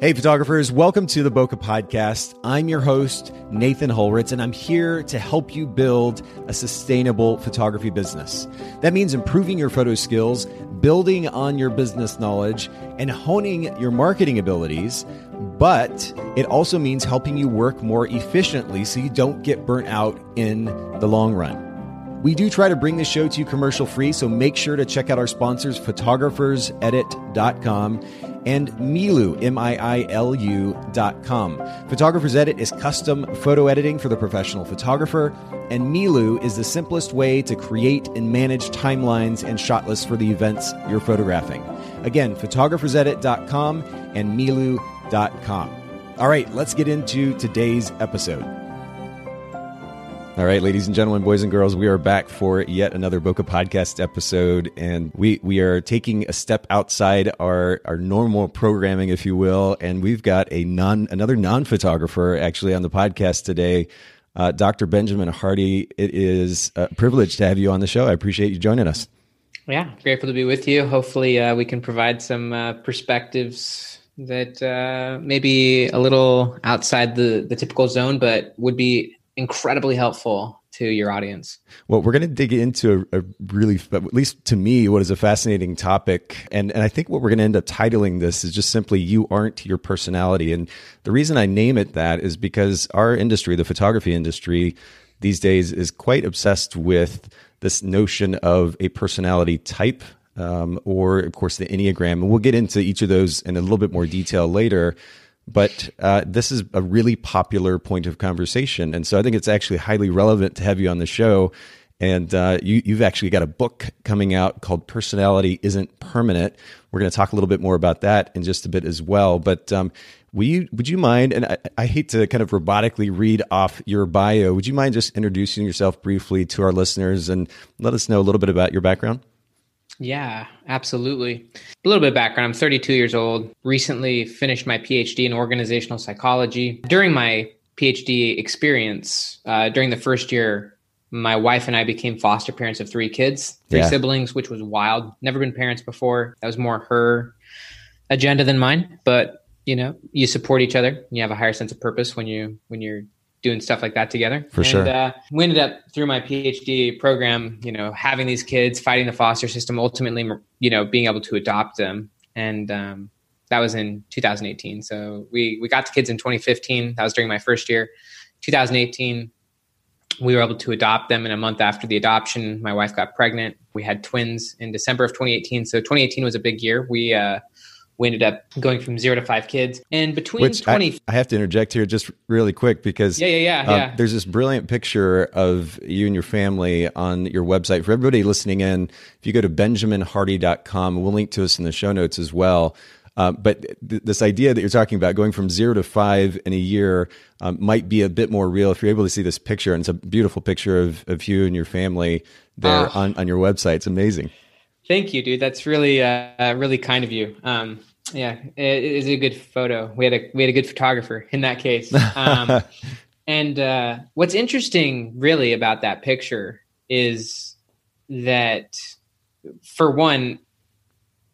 Hey, photographers, welcome to the Bokeh Podcast. I'm your host, Nathan Holritz, and I'm here to help you build a sustainable photography business. That means improving your photo skills, building on your business knowledge, and honing your marketing abilities. But it also means helping you work more efficiently so you don't get burnt out in the long run. We do try to bring the show to you commercial free, so make sure to check out our sponsors, photographersedit.com and Miilu, M I I L U dot com. Photographer's Edit is custom photo editing for the professional photographer, and Miilu is the simplest way to create and manage timelines and shot lists for the events you're photographing. Again, photographersedit.com and Miilu.com. All right, let's get into today's episode. All right, ladies and gentlemen, boys and girls, we are back for yet another Bokeh podcast episode, and we we are taking a step outside our our normal programming, if you will, and we've got a non another non photographer actually on the podcast today, uh, Dr. Benjamin Hardy. It is a privilege to have you on the show. I appreciate you joining us. Yeah, grateful to be with you. Hopefully, uh, we can provide some uh, perspectives that uh, maybe a little outside the the typical zone, but would be incredibly helpful to your audience. Well, we're going to dig into a, a, really, at least to me, what is a fascinating topic. And, and I think what we're going to end up titling this is just simply You Aren't Your Personality. And the reason I name it that is because our industry, the photography industry, these days is quite obsessed with this notion of a personality type. Um, or, of course, the Enneagram. And we'll get into each of those in a little bit more detail later but uh, this is a really popular point of conversation. And so I think it's actually highly relevant to have you on the show. And uh, you, you've actually got a book coming out called Personality Isn't Permanent. We're going to talk a little bit more about that in just a bit as well. But um, you, would you mind, and I, I hate to kind of robotically read off your bio, would you mind just introducing yourself briefly to our listeners and let us know a little bit about your background? Yeah, absolutely. A little bit of background. I'm 32 years old, recently finished my PhD in organizational psychology. During my PhD experience, uh, during the first year, my wife and I became foster parents of three kids, three yeah. siblings, which was wild. Never been parents before. That was more her agenda than mine. But you know, you support each other. You have a higher sense of purpose when you when you're doing stuff like that together. For and, sure. Uh, we ended up through my PhD program, you know, having these kids, fighting the foster system, ultimately, you know, being able to adopt them. And um, that was in 2018. So we, we got the kids in 2015. That was during my first year. 2018, we were able to adopt them in a month after the adoption. My wife got pregnant. We had twins in December of 2018. So 2018 was a big year. We, uh, we ended up going from zero to five kids. And between Which 20. 20- I, I, have to interject here just really quick because yeah, yeah, yeah, um, yeah. there's this brilliant picture of you and your family on your website. For everybody listening in, if you go to benjaminhardy.com, we'll link to us in the show notes as well. Uh, but th- this idea that you're talking about going from zero to five in a year um, might be a bit more real if you're able to see this picture. And it's a beautiful picture of, of you and your family there uh, on, on your website. It's amazing. Thank you, dude. That's really, uh, really kind of you. Um, yeah, it is a good photo. We had a we had a good photographer in that case. Um, and uh, what's interesting, really, about that picture is that, for one,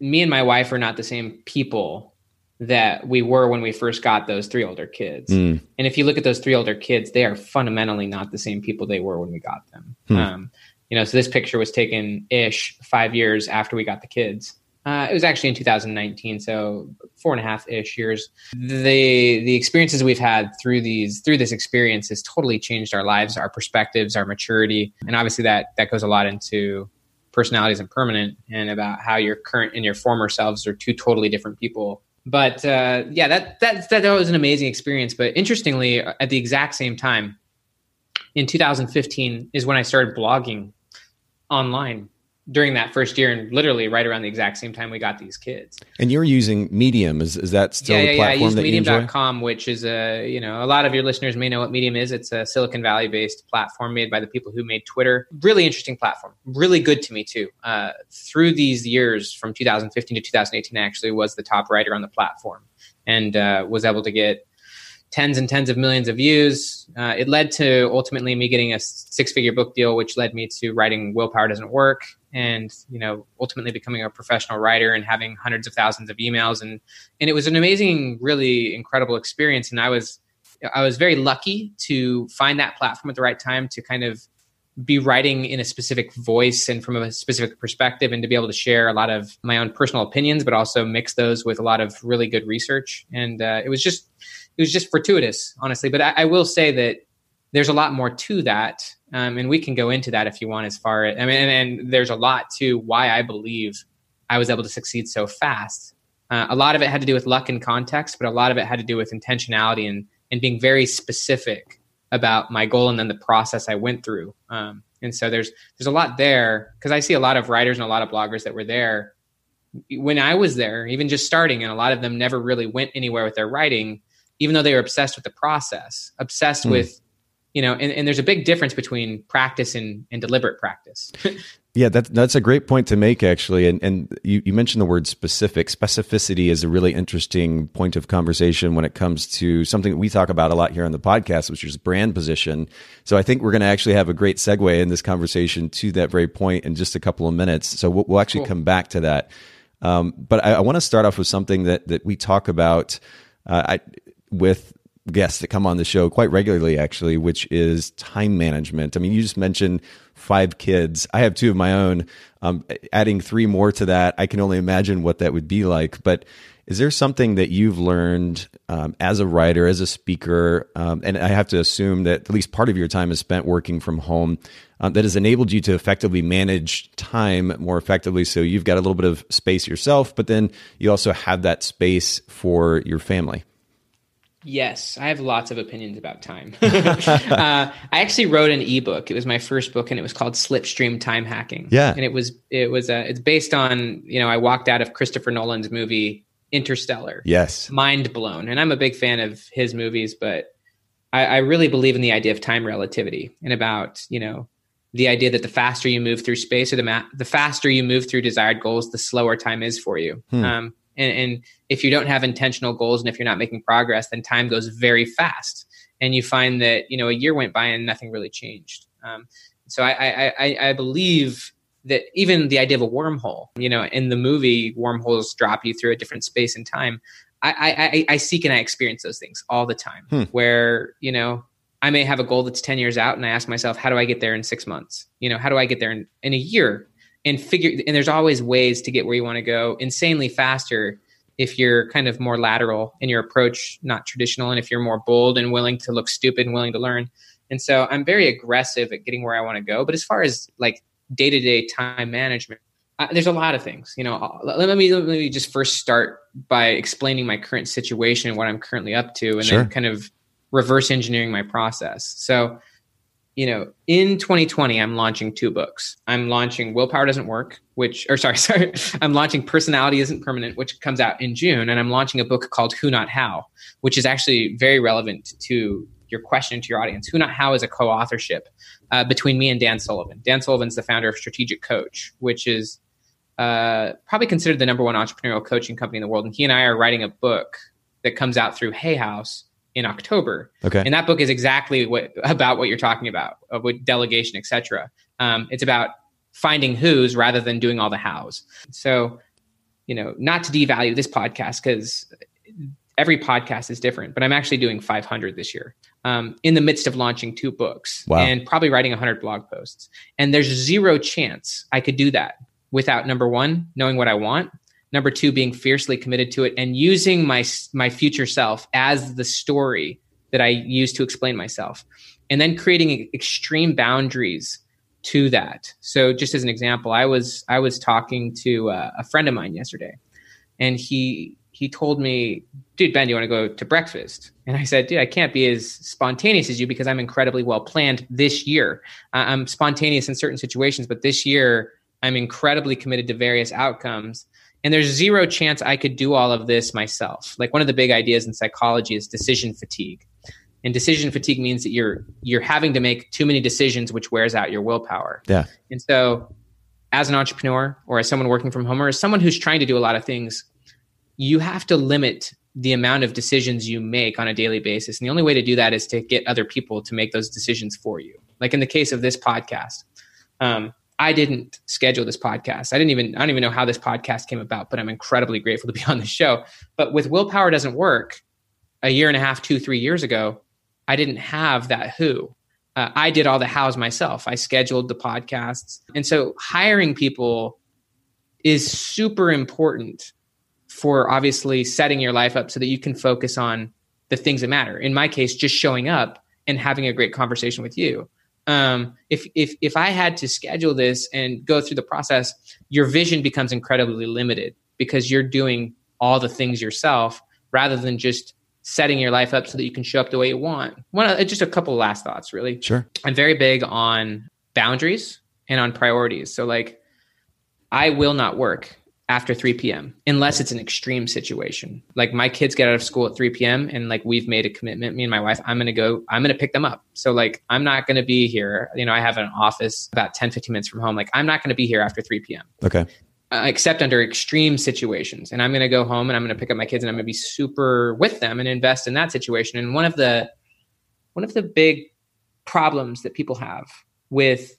me and my wife are not the same people that we were when we first got those three older kids. Mm. And if you look at those three older kids, they are fundamentally not the same people they were when we got them. Hmm. Um, you know, so this picture was taken ish five years after we got the kids. Uh, it was actually in 2019, so four and a half ish years. The the experiences we've had through these through this experience has totally changed our lives, our perspectives, our maturity, and obviously that that goes a lot into Personality Isn't Permanent, and about how your current and your former selves are two totally different people. But uh, yeah, that, that that that was an amazing experience. But interestingly, at the exact same time, in 2015 is when I started blogging online during that first year and literally right around the exact same time we got these kids. And you're using Medium. Is, is that still yeah, the platform yeah, I use that medium.com, which is a, you know, a lot of your listeners may know what Medium is. It's a Silicon Valley based platform made by the people who made Twitter. Really interesting platform. Really good to me too. Uh, through these years from 2015 to 2018, I actually was the top writer on the platform and uh, was able to get tens and tens of millions of views. Uh, it led to ultimately me getting a six figure book deal, which led me to writing Willpower Doesn't Work and, you know, ultimately becoming a professional writer and having hundreds of thousands of emails. And, and it was an amazing, really incredible experience. And I was, I was very lucky to find that platform at the right time to kind of be writing in a specific voice and from a specific perspective and to be able to share a lot of my own personal opinions but also mix those with a lot of really good research and uh, it was just it was just fortuitous honestly. But I, I, will say that there's a lot more to that um, and we can go into that if you want as far as i mean and, and, there's a lot to why i believe i was able to succeed so fast. Uh, a lot of it had to do with luck and context but a lot of it had to do with intentionality and and being very specific about my goal and then the process I went through. Um, and so there's there's a lot there because I see a lot of writers and a lot of bloggers that were there when I was there, even just starting, and a lot of them never really went anywhere with their writing, even though they were obsessed with the process, obsessed mm. with you know, and, and there's a big difference between practice and, and deliberate practice. yeah, that, that's a great point to make, actually. And, and you, you mentioned the word specific. Specificity is a really interesting point of conversation when it comes to something that we talk about a lot here on the podcast, which is brand position. So I think we're going to actually have a great segue in this conversation to that very point in just a couple of minutes. So we'll, we'll actually cool. come back to that. Um, but I, I want to start off with something that, that we talk about uh, I, with guests that come on the show quite regularly, actually, which is time management. I mean, you just mentioned five kids. I have two of my own. Um, adding three more to that, I can only imagine what that would be like. But is there something that you've learned um, as a writer, as a speaker, um, and I have to assume that at least part of your time is spent working from home um, that has enabled you to effectively manage time more effectively? So you've got a little bit of space yourself, but then you also have that space for your family. Yes, I have lots of opinions about time. uh, I actually wrote an ebook. It was my first book, and it was called Slipstream Time Hacking. Yeah, and it was it was uh, it's based on you know I walked out of Christopher Nolan's movie Interstellar. Yes, mind blown, and I'm a big fan of his movies, but I, I really believe in the idea of time relativity and about you know the idea that the faster you move through space or the ma- the faster you move through desired goals, the slower time is for you. Hmm. Um, and, and if you don't have intentional goals and if you're not making progress, then time goes very fast. And you find that, you know, a year went by and nothing really changed. Um, so I, I, I, believe that even the idea of a wormhole, you know, in the movie, wormholes drop you through a different space and time. I, I, I seek and I experience those things all the time hmm. where, you know, I may have a goal that's 10 years out and I ask myself, how do I get there in six months? You know, how do I get there in, in a year? And figure and there's always ways to get where you want to go insanely faster if you're kind of more lateral in your approach not traditional and if you're more bold and willing to look stupid and willing to learn and so i'm very aggressive at getting where i want to go but as far as like day-to-day time management uh, there's a lot of things you know let me let me just first start by explaining my current situation and what i'm currently up to and sure. then kind of reverse engineering my process so you know, in 2020, I'm launching two books. I'm launching Willpower Doesn't Work, which, or sorry, sorry, I'm launching Personality Isn't Permanent, which comes out in June. And I'm launching a book called Who Not How, which is actually very relevant to your question to your audience. Who Not How is a co authorship uh, between me and Dan Sullivan. Dan Sullivan's the founder of Strategic Coach, which is uh, probably considered the number one entrepreneurial coaching company in the world. And he and I are writing a book that comes out through Hay House in October. Okay. And that book is exactly what about what you're talking about, with delegation, etc. Um, it's about finding who's rather than doing all the hows. So, you know, not to devalue this podcast because every podcast is different, but I'm actually doing 500 this year. Um, in the midst of launching two books wow. and probably writing 100 blog posts. And there's zero chance I could do that without number one, knowing what I want, number two being fiercely committed to it and using my my future self as the story that i use to explain myself. And then creating extreme boundaries to that. So just as an example i was i was talking to uh, a friend of mine yesterday and he he told me dude ben do you want to go to breakfast? And i said dude i can't be as spontaneous as you because i'm incredibly well planned this year. I'm spontaneous in certain situations but this year i'm incredibly committed to various outcomes and there's zero chance I could do all of this myself. Like one of the big ideas in psychology is decision fatigue. And decision fatigue means that you're you're having to make too many decisions which wears out your willpower. Yeah. And so as an entrepreneur or as someone working from home or as someone who's trying to do a lot of things, you have to limit the amount of decisions you make on a daily basis. And the only way to do that is to get other people to make those decisions for you. Like in the case of this podcast, um, I didn't schedule this podcast. I didn't even I don't even know how this podcast came about, but I'm incredibly grateful to be on the show. But with willpower doesn't work. A year and a half, two, three years ago, I didn't have that who. Uh, I did all the hows myself. I scheduled the podcasts, and so hiring people is super important for obviously setting your life up so that you can focus on the things that matter. In my case, just showing up and having a great conversation with you um, if if if I had to schedule this and go through the process, your vision becomes incredibly limited because you're doing all the things yourself rather than just setting your life up so that you can show up the way you want. One, uh, just a couple last thoughts, really. Sure. I'm very big on boundaries and on priorities. So, like, I will not work after 3 p.m. unless it's an extreme situation. Like my kids get out of school at 3 p.m. and like we've made a commitment, me and my wife, I'm going to go, I'm going to pick them up. So like I'm not going to be here. You know, I have an office about 10, 15 minutes from home. Like I'm not going to be here after 3 p.m. Okay. Uh, except under extreme situations. And I'm going to go home and I'm going to pick up my kids and I'm going to be super with them and invest in that situation. And one of the, one of the big problems that people have with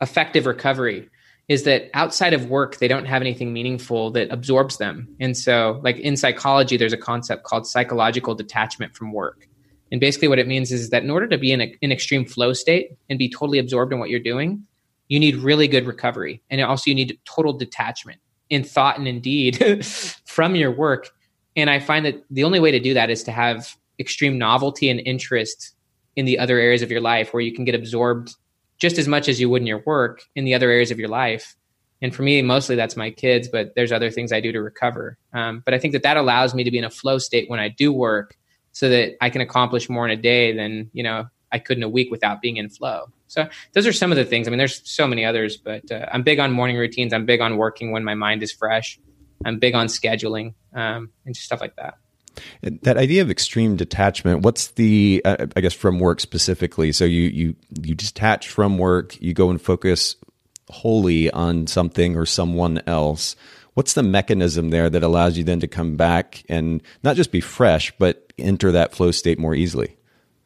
effective recovery is that outside of work they don't have anything meaningful that absorbs them. And so like in psychology there's a concept called psychological detachment from work. And basically what it means is that in order to be in an extreme flow state and be totally absorbed in what you're doing you need really good recovery. And also you need total detachment in thought and in deed from your work. And i find that the only way to do that is to have extreme novelty and interest in the other areas of your life where you can get absorbed just as much as you would in your work in the other areas of your life. And for me, mostly that's my kids, but there's other things I do to recover. Um, but I think that that allows me to be in a flow state when I do work so that I can accomplish more in a day than, you know, I could in a week without being in flow. So those are some of the things. I mean, there's so many others, but uh, I'm big on morning routines. I'm big on working when my mind is fresh. I'm big on scheduling um, and just stuff like that. That idea of extreme detachment, what's the, uh, I guess, from work specifically? So you you you detach from work, you go and focus wholly on something or someone else. What's the mechanism there that allows you then to come back and not just be fresh, but enter that flow state more easily?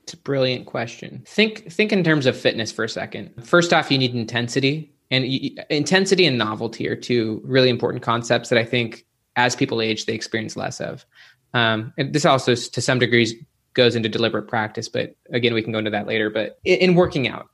It's a brilliant question. Think think in terms of fitness for a second. First off, you need intensity, and intensity and novelty are two really important concepts that I think as people age they experience less of. Um, and this also, to some degrees, goes into deliberate practice, but again, we can go into that later. But in, in working out,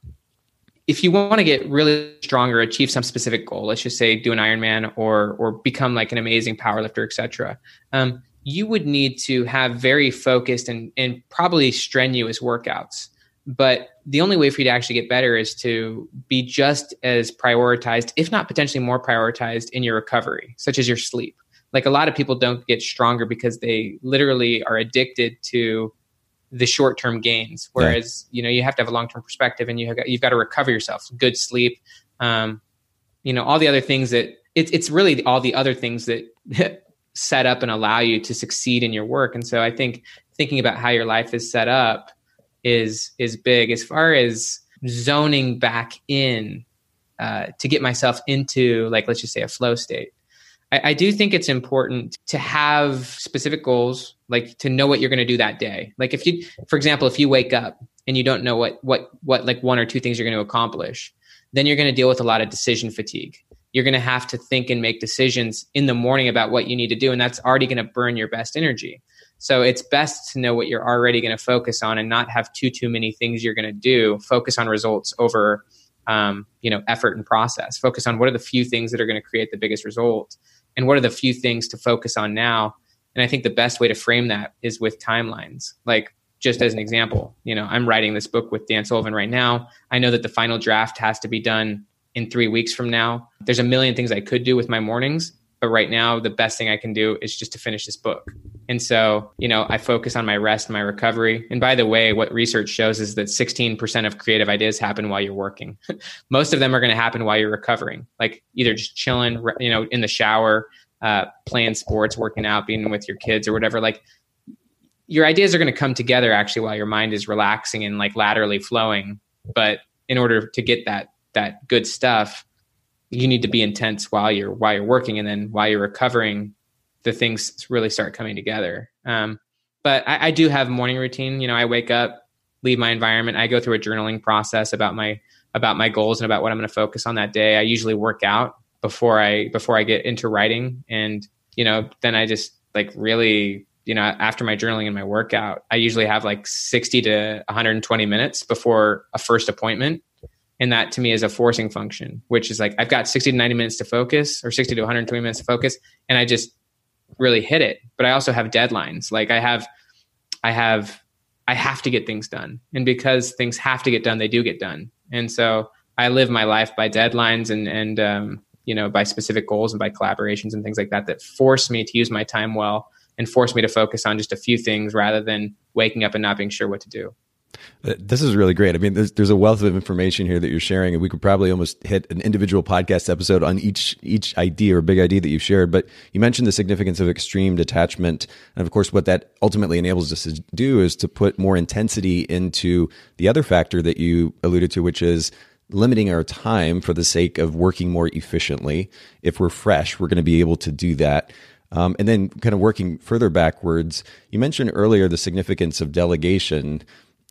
if you want to get really strong or achieve some specific goal, let's just say do an Ironman or or become like an amazing powerlifter, etc. Um, you would need to have very focused and and probably strenuous workouts. But the only way for you to actually get better is to be just as prioritized, if not potentially more prioritized, in your recovery, such as your sleep like a lot of people don't get stronger because they literally are addicted to the short term gains. Whereas yeah. you know you have to have a long term perspective, and you have got, you've got to recover yourself, good sleep, um, you know all the other things that it's it's really all the other things that set up and allow you to succeed in your work. And so I think thinking about how your life is set up is is big as far as zoning back in uh, to get myself into like let's just say a flow state I, I do think it's important to have specific goals, like to know what you're going to do that day. Like if you, for example, if you wake up and you don't know what what what like one or two things you're going to accomplish, then you're going to deal with a lot of decision fatigue. You're going to have to think and make decisions in the morning about what you need to do, and that's already going to burn your best energy. So it's best to know what you're already going to focus on and not have too too many things you're going to do. Focus on results over um, you know effort and process. Focus on what are the few things that are going to create the biggest result and what are the few things to focus on now? And i think the best way to frame that is with timelines. Like just as an example you know i'm writing this book with dan sullivan right now. I know that the final draft has to be done in three weeks from now. There's a million things i could do with my mornings but right now the best thing i can do is just to finish this book and so you know i focus on my rest my recovery. And by the way what research shows is that 16% of creative ideas happen while you're working. Most of them are going to happen while you're recovering like either just chilling you know in the shower uh, playing sports working out being with your kids or whatever like your ideas are going to come together actually while your mind is relaxing and like laterally flowing. But in order to get that that good stuff you need to be intense while you're while you're working and then while you're recovering the things really start coming together. Um, but I, I do have morning routine. You know, I wake up, leave my environment. I go through a journaling process about my about my goals and about what I'm going to focus on that day. I usually work out before I before I get into writing, and you know, then I just like really you know after my journaling and my workout, I usually have like 60 to 120 minutes before a first appointment. And that to me is a forcing function, which is like I've got 60 to 90 minutes to focus or 60 to 120 minutes to focus. And I just really hit it. But I also have deadlines. Like I have, I have I have to get things done. And because things have to get done, they do get done. And so I live my life by deadlines and, and, um, you know, by specific goals and by collaborations and things like that, that force me to use my time well and force me to focus on just a few things rather than waking up and not being sure what to do. Uh, this is really great. I mean, there's, there's a wealth of information here that you're sharing, and we could probably almost hit an individual podcast episode on each each idea or big idea that you've shared. But you mentioned the significance of extreme detachment, and of course, what that ultimately enables us to do is to put more intensity into the other factor that you alluded to, which is limiting our time for the sake of working more efficiently. If we're fresh, we're going to be able to do that. Um, and then, kind of working further backwards, you mentioned earlier the significance of delegation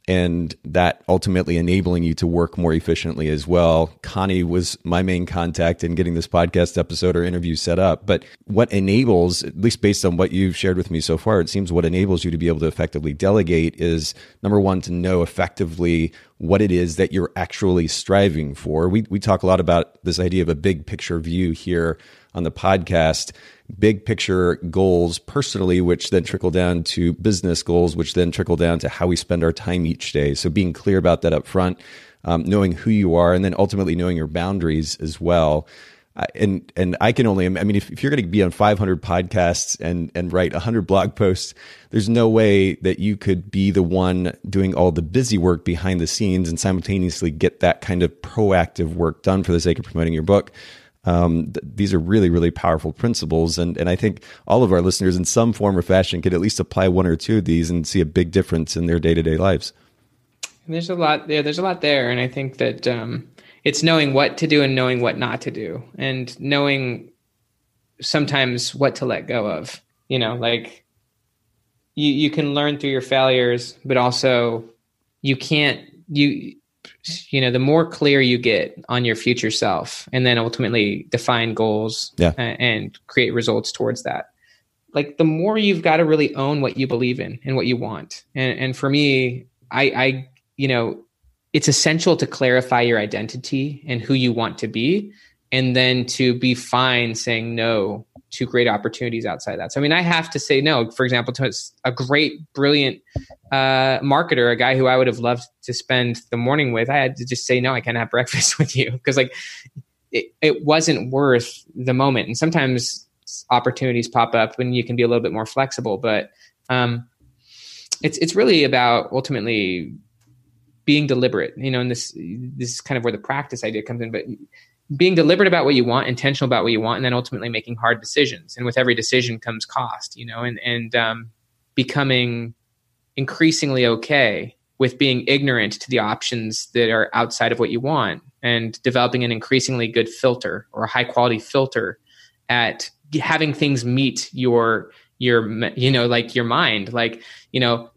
and that ultimately enabling you to work more efficiently as well. Connie was my main contact in getting this podcast episode or interview set up. But what enables, at least based on what you've shared with me so far, it seems what enables you to be able to effectively delegate is number one, to know effectively what it is that you're actually striving for. We, we talk a lot about this idea of a big picture view here on the podcast big picture goals personally, which then trickle down to business goals, which then trickle down to how we spend our time each day. So being clear about that up front, um, knowing who you are, and then ultimately knowing your boundaries as well. And and I can only I mean if, if you're going to be on 500 podcasts and and write 100 blog posts, there's no way that you could be the one doing all the busy work behind the scenes and simultaneously get that kind of proactive work done for the sake of promoting your book. Um, th- these are really, really powerful principles. And, and I think all of our listeners, in some form or fashion, could at least apply one or two of these and see a big difference in their day to day lives. there's a lot there. There's a lot there. And I think that um, it's knowing what to do and knowing what not to do, and knowing sometimes what to let go of. You know, like you, you can learn through your failures, but also you can't, you, you know the more clear you get on your future self and then ultimately define goals yeah. and create results towards that like the more you've got to really own what you believe in and what you want and, and for me i i you know it's essential to clarify your identity and who you want to be and then to be fine saying no to great opportunities outside that. So, I mean, I have to say no, for example, to a great, brilliant uh, marketer, a guy who I would have loved to spend the morning with. I had to just say no, I can't have breakfast with you because, like, it, it wasn't worth the moment. And sometimes opportunities pop up when you can be a little bit more flexible, but um, it's it's really about ultimately being deliberate. You know, and this this is kind of where the practice idea comes in, but being deliberate about what you want, intentional about what you want, and then ultimately making hard decisions. And with every decision comes cost, you know, and and um, becoming increasingly okay with being ignorant to the options that are outside of what you want, and developing an increasingly good filter or a high quality filter at having things meet your your you know like your mind like you know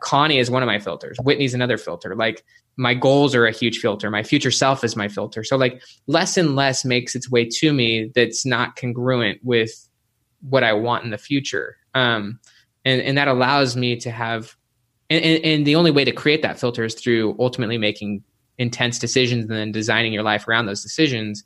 Connie is one of my filters. Whitney's another filter. Like my goals are a huge filter. My future self is my filter. So like less and less makes its way to me that's not congruent with what i want in the future. Um, and and that allows me to have and, and, the only way to create that filter is through ultimately making intense decisions and then designing your life around those decisions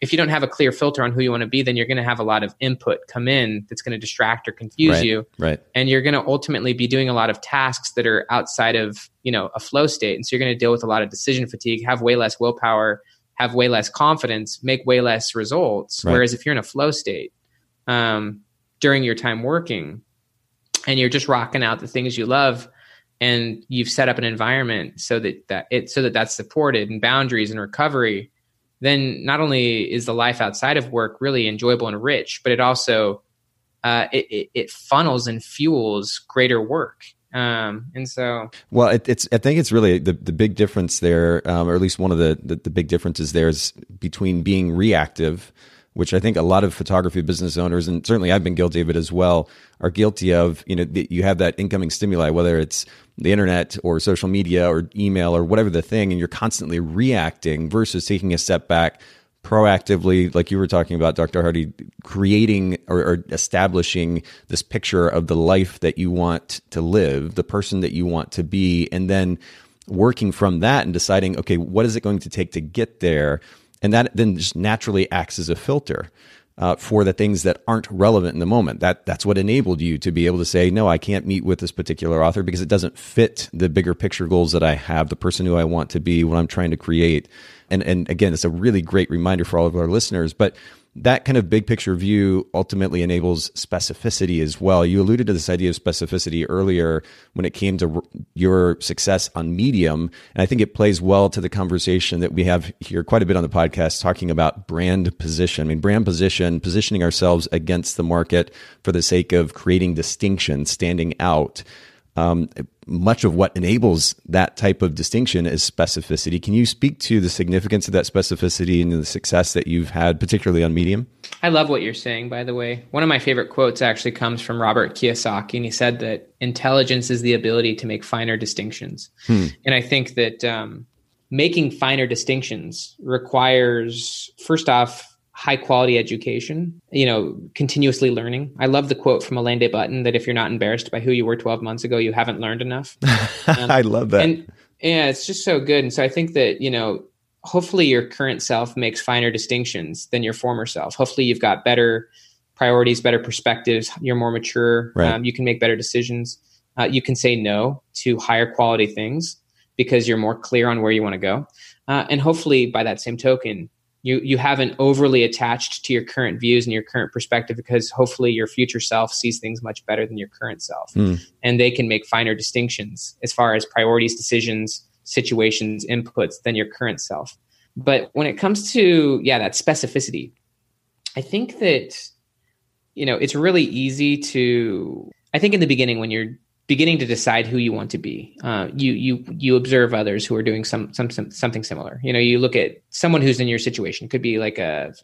if you don't have a clear filter on who you want to be, then you're going to have a lot of input come in that's going to distract or confuse right, you. Right. And you're going to ultimately be doing a lot of tasks that are outside of, you know, a flow state. And so you're going to deal with a lot of decision fatigue, have way less willpower, have way less confidence, make way less results. Right. Whereas if you're in a flow state um, during your time working and you're just rocking out the things you love and you've set up an environment so that, that it so that that's supported and boundaries and recovery then not only is the life outside of work really enjoyable and rich, but it also uh, it, it, funnels and fuels greater work. Um, and so, well, it, it's I think it's really the the big difference there, um, or at least one of the, the, the big differences there is between being reactive which I think a lot of photography business owners, and certainly I've been guilty of it as well, are guilty of. You know, you have that incoming stimuli, whether it's the internet or social media or email or whatever the thing, and you're constantly reacting versus taking a step back proactively, like you were talking about, Dr. Hardy, creating or, or, establishing this picture of the life that you want to live, the person that you want to be, and then working from that and deciding, okay, what is it going to take to get there? And that then just naturally acts as a filter. Uh, for the things that aren't relevant in the moment. That that's what enabled you to be able to say, no, I can't meet with this particular author because it doesn't fit the bigger picture goals that I have, the person who I want to be, what I'm trying to create. And and again, it's a really great reminder for all of our listeners. But that kind of big picture view ultimately enables specificity as well. You alluded to this idea of specificity earlier when it came to your success on Medium. And I think it plays well to the conversation that we have here quite a bit on the podcast talking about brand position. I mean, brand position, positioning ourselves against the market for the sake of creating distinction, standing out. Um, much of what enables that type of distinction is specificity. Can you speak to the significance of that specificity and the success that you've had, particularly on Medium? I love what you're saying, by the way. One of my favorite quotes actually comes from Robert Kiyosaki, and he said that intelligence is the ability to make finer distinctions. Hmm. And I think that um, making finer distinctions requires, first off, high quality education, you know, continuously learning. I love the quote from Alain de Botton that if you're not embarrassed by who you were 12 months ago, you haven't learned enough. Um, I love that. And yeah, it's just so good. And so I think that, you know, hopefully your current self makes finer distinctions than your former self. Hopefully you've got better priorities, better perspectives, you're more mature, right. um, you can make better decisions. Uh, you can say no to higher quality things because you're more clear on where you want to go. Uh, and hopefully by that same token, you you haven't overly attached to your current views and your current perspective because hopefully your future self sees things much better than your current self mm. and they can make finer distinctions as far as priorities decisions situations inputs than your current self but when it comes to yeah that specificity i think that you know it's really easy to i think in the beginning when you're beginning to decide who you want to be. Uh, you you you observe others who are doing some, some, some something similar. You know, you look at someone who's in your situation. It could be like a,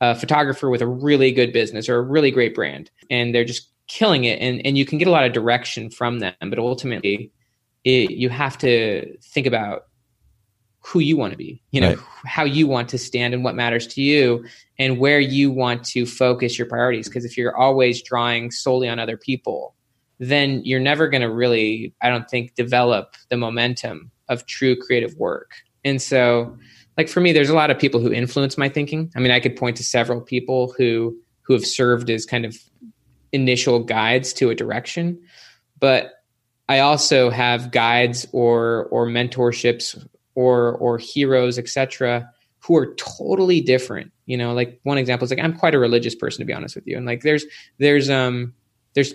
a photographer with a really good business or a really great brand, and they're just killing it. And and you can get a lot of direction from them, but ultimately, it, you have to think about who you want to be. You know, right. how you want to stand and what matters to you, and where you want to focus your priorities. Because if you're always drawing solely on other people then you're never going to really, I don't think, develop the momentum of true creative work. And so, like for me, there's a lot of people who influence my thinking. I mean, I could point to several people who who have served as kind of initial guides to a direction, but I also have guides or or mentorships or or heroes, etc., who are totally different. You know, like one example is like I'm quite a religious person to be honest with you, and like there's there's um there's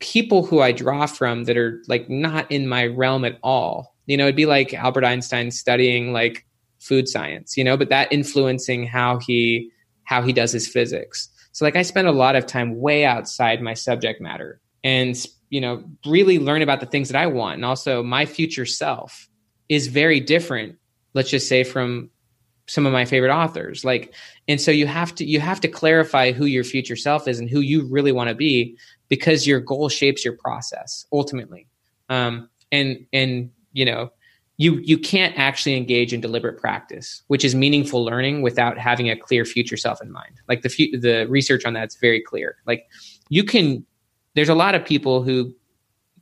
people who I draw from that are like not in my realm at all. You know, it'd be like Albert Einstein studying like food science, you know, but that influencing how he how he does his physics. So like I spend a lot of time way outside my subject matter and you know, really learn about the things that I want and also my future self is very different, let's just say from some of my favorite authors. Like and so you have to you have to clarify who your future self is and who you really want to be because your goal shapes your process ultimately. Um, and and you know you you can't actually engage in deliberate practice, which is meaningful learning, without having a clear future self in mind. Like the the research on that's very clear. Like you can. There's a lot of people who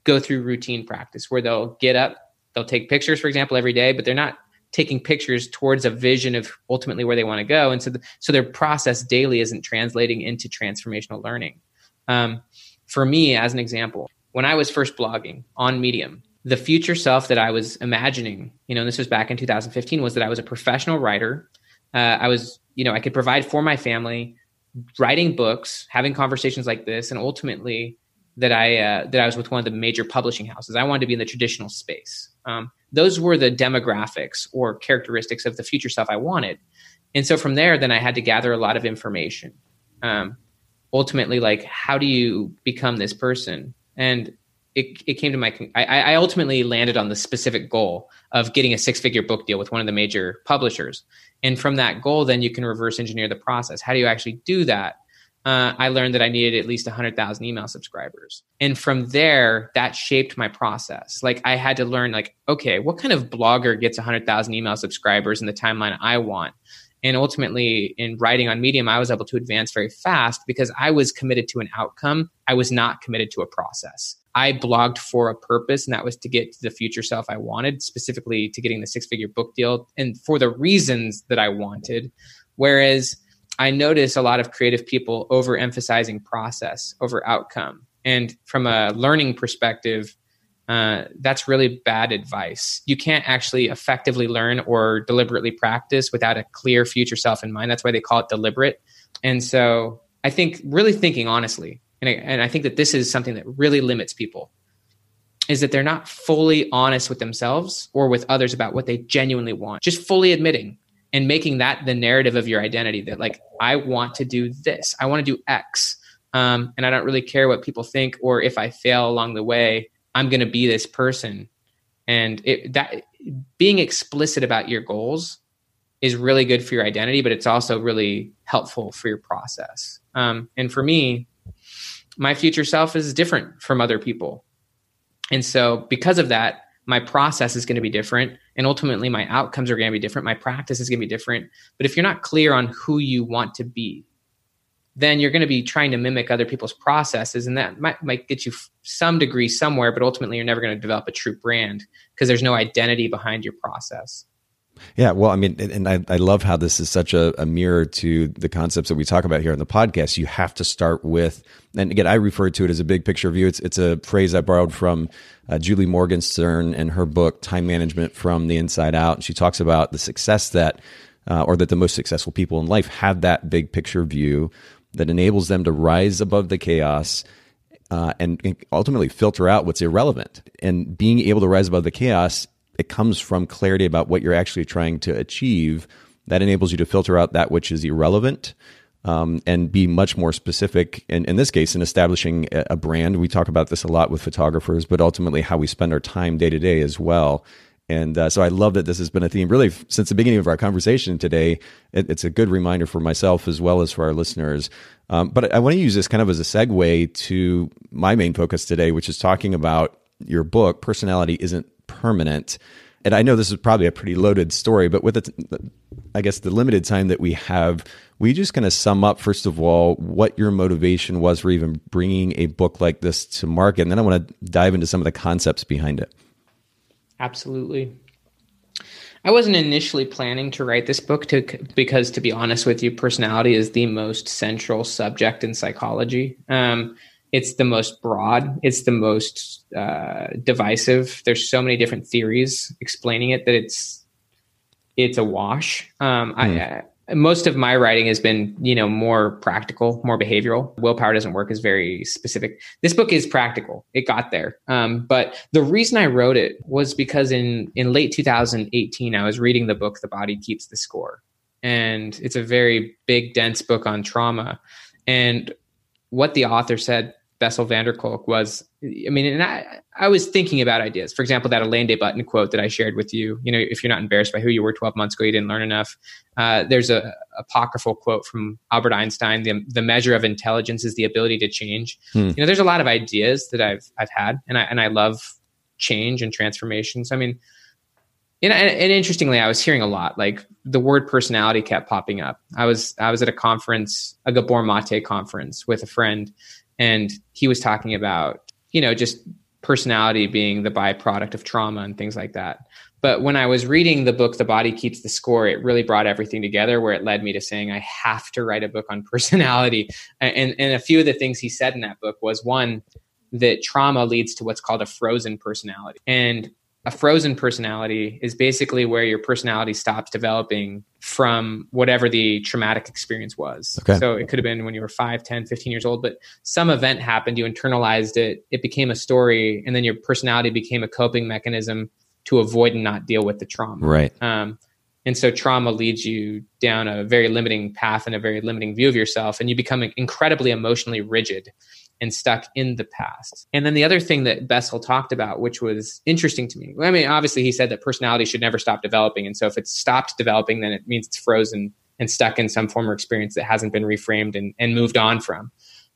go through routine practice where they'll get up, they'll take pictures, for example, every day, but they're not taking pictures towards a vision of ultimately where they want to go, and so the, so their process daily isn't translating into transformational learning. Um, for me, as an example, when I was first blogging on Medium, the future self that I was imagining, you know, this was back in 2015, was that I was a professional writer. Uh, I was, you know, I could provide for my family, writing books, having conversations like this, and ultimately that I uh, that I was with one of the major publishing houses. I wanted to be in the traditional space. Um, those were the demographics or characteristics of the future self I wanted, and so from there, then I had to gather a lot of information. Um, ultimately like how do you become this person? And it, it came to my I, I ultimately landed on the specific goal of getting a six figure book deal with one of the major publishers. And from that goal then you can reverse engineer the process. How do you actually do that? Uh, i learned that i needed at least 100000 email subscribers. And from there that shaped my process. Like i had to learn like okay what kind of blogger gets 100000 email subscribers in the timeline i want and ultimately, in writing on Medium, I was able to advance very fast because I was committed to an outcome. I was not committed to a process. I blogged for a purpose, and that was to get to the future self I wanted, specifically to getting the six figure book deal, and for the reasons that I wanted. Whereas I notice a lot of creative people overemphasizing process over outcome. And from a learning perspective, uh, that's really bad advice. You can't actually effectively learn or deliberately practice without a clear future self in mind. That's why they call it deliberate. And so I think really thinking honestly, and I, and I think that this is something that really limits people, is that they're not fully honest with themselves or with others about what they genuinely want. Just fully admitting and making that the narrative of your identity that like I want to do this, I want to do X, um, and I don't really care what people think or if I fail along the way I'm going to be this person. And it, that being explicit about your goals is really good for your identity, but it's also really helpful for your process. Um, and for me, my future self is different from other people. And so, because of that, my process is going to be different. And ultimately, my outcomes are going to be different. My practice is going to be different. But if you're not clear on who you want to be, then you're going to be trying to mimic other people's processes and that might, might get you some degree somewhere but ultimately you're never going to develop a true brand because there's no identity behind your process yeah, well, I mean, and I, I love how this is such a, a, mirror to the concepts that we talk about here on the podcast. You have to start with, and again, I refer to it as a big picture view. It's it's a phrase I borrowed from uh, Julie Morgenstern in her book Time Management from the Inside Out. And she talks about the success that, uh, or that the most successful people in life have that big picture view that enables them to rise above the chaos uh, and ultimately filter out what's irrelevant. And being able to rise above the chaos, it comes from clarity about what you're actually trying to achieve. That enables you to filter out that which is irrelevant um, and be much more specific. In this case, in establishing a brand, we talk about this a lot with photographers, but ultimately how we spend our time day to day as well. And uh, so I love that this has been a theme really since the beginning of our conversation today. It, it's a good reminder for myself as well as for our listeners. Um, but I, I want to use this kind of as a segue to my main focus today, which is talking about your book, Personality Isn't Permanent. And I know this is probably a pretty loaded story, but with it, I guess the limited time that we have, we just kind of sum up, first of all, what your motivation was for even bringing a book like this to market. And then I want to dive into some of the concepts behind it. Absolutely. I wasn't initially planning to write this book to because to be honest with you, personality is the most central subject in psychology. Um, it's the most broad. It's the most uh, divisive. There's so many different theories explaining it that it's it's a wash. Um, I, hmm most of my writing has been you know more practical more behavioral. Willpower doesn't work is very specific. This book is practical. It got there. Um, but the reason i wrote it was because in in late 2018 i was reading the book the body keeps the score. And it's a very big dense book on trauma. And what the author said Bessel van der Kolk was, I mean, and I, I was thinking about ideas. For example, that Alain de Botton quote that I shared with you, you know, if you're not embarrassed by who you were 12 months ago, you didn't learn enough. Uh, there's a apocryphal quote from Albert Einstein, the, the measure of intelligence is the ability to change. Hmm. You know, there's a lot of ideas that I've, I've had and I, and I love change and transformation. So, I mean, and, and interestingly, I was hearing a lot, like the word personality kept popping up. I was, I was at a conference, a Gabor Mate conference with a friend and he was talking about you know just personality being the byproduct of trauma and things like that. But when i was reading the book the body keeps the score it really brought everything together where it led me to saying i have to write a book on personality. And and a few of the things he said in that book was one that trauma leads to what's called a frozen personality. And a frozen personality is basically where your personality stops developing from whatever the traumatic experience was. Okay. So it could have been when you were 5, 10, 15 years old, but some event happened, you internalized it, it became a story, and then your personality became a coping mechanism to avoid and not deal with the trauma. Right. Um, and so trauma leads you down a very limiting path and a very limiting view of yourself, and you become incredibly emotionally rigid and stuck in the past. And then the other thing that Bessel talked about, which was interesting to me, I mean, obviously he said that personality should never stop developing. And so if it's stopped developing, then it means it's frozen and stuck in some former experience that hasn't been reframed and, and moved on from.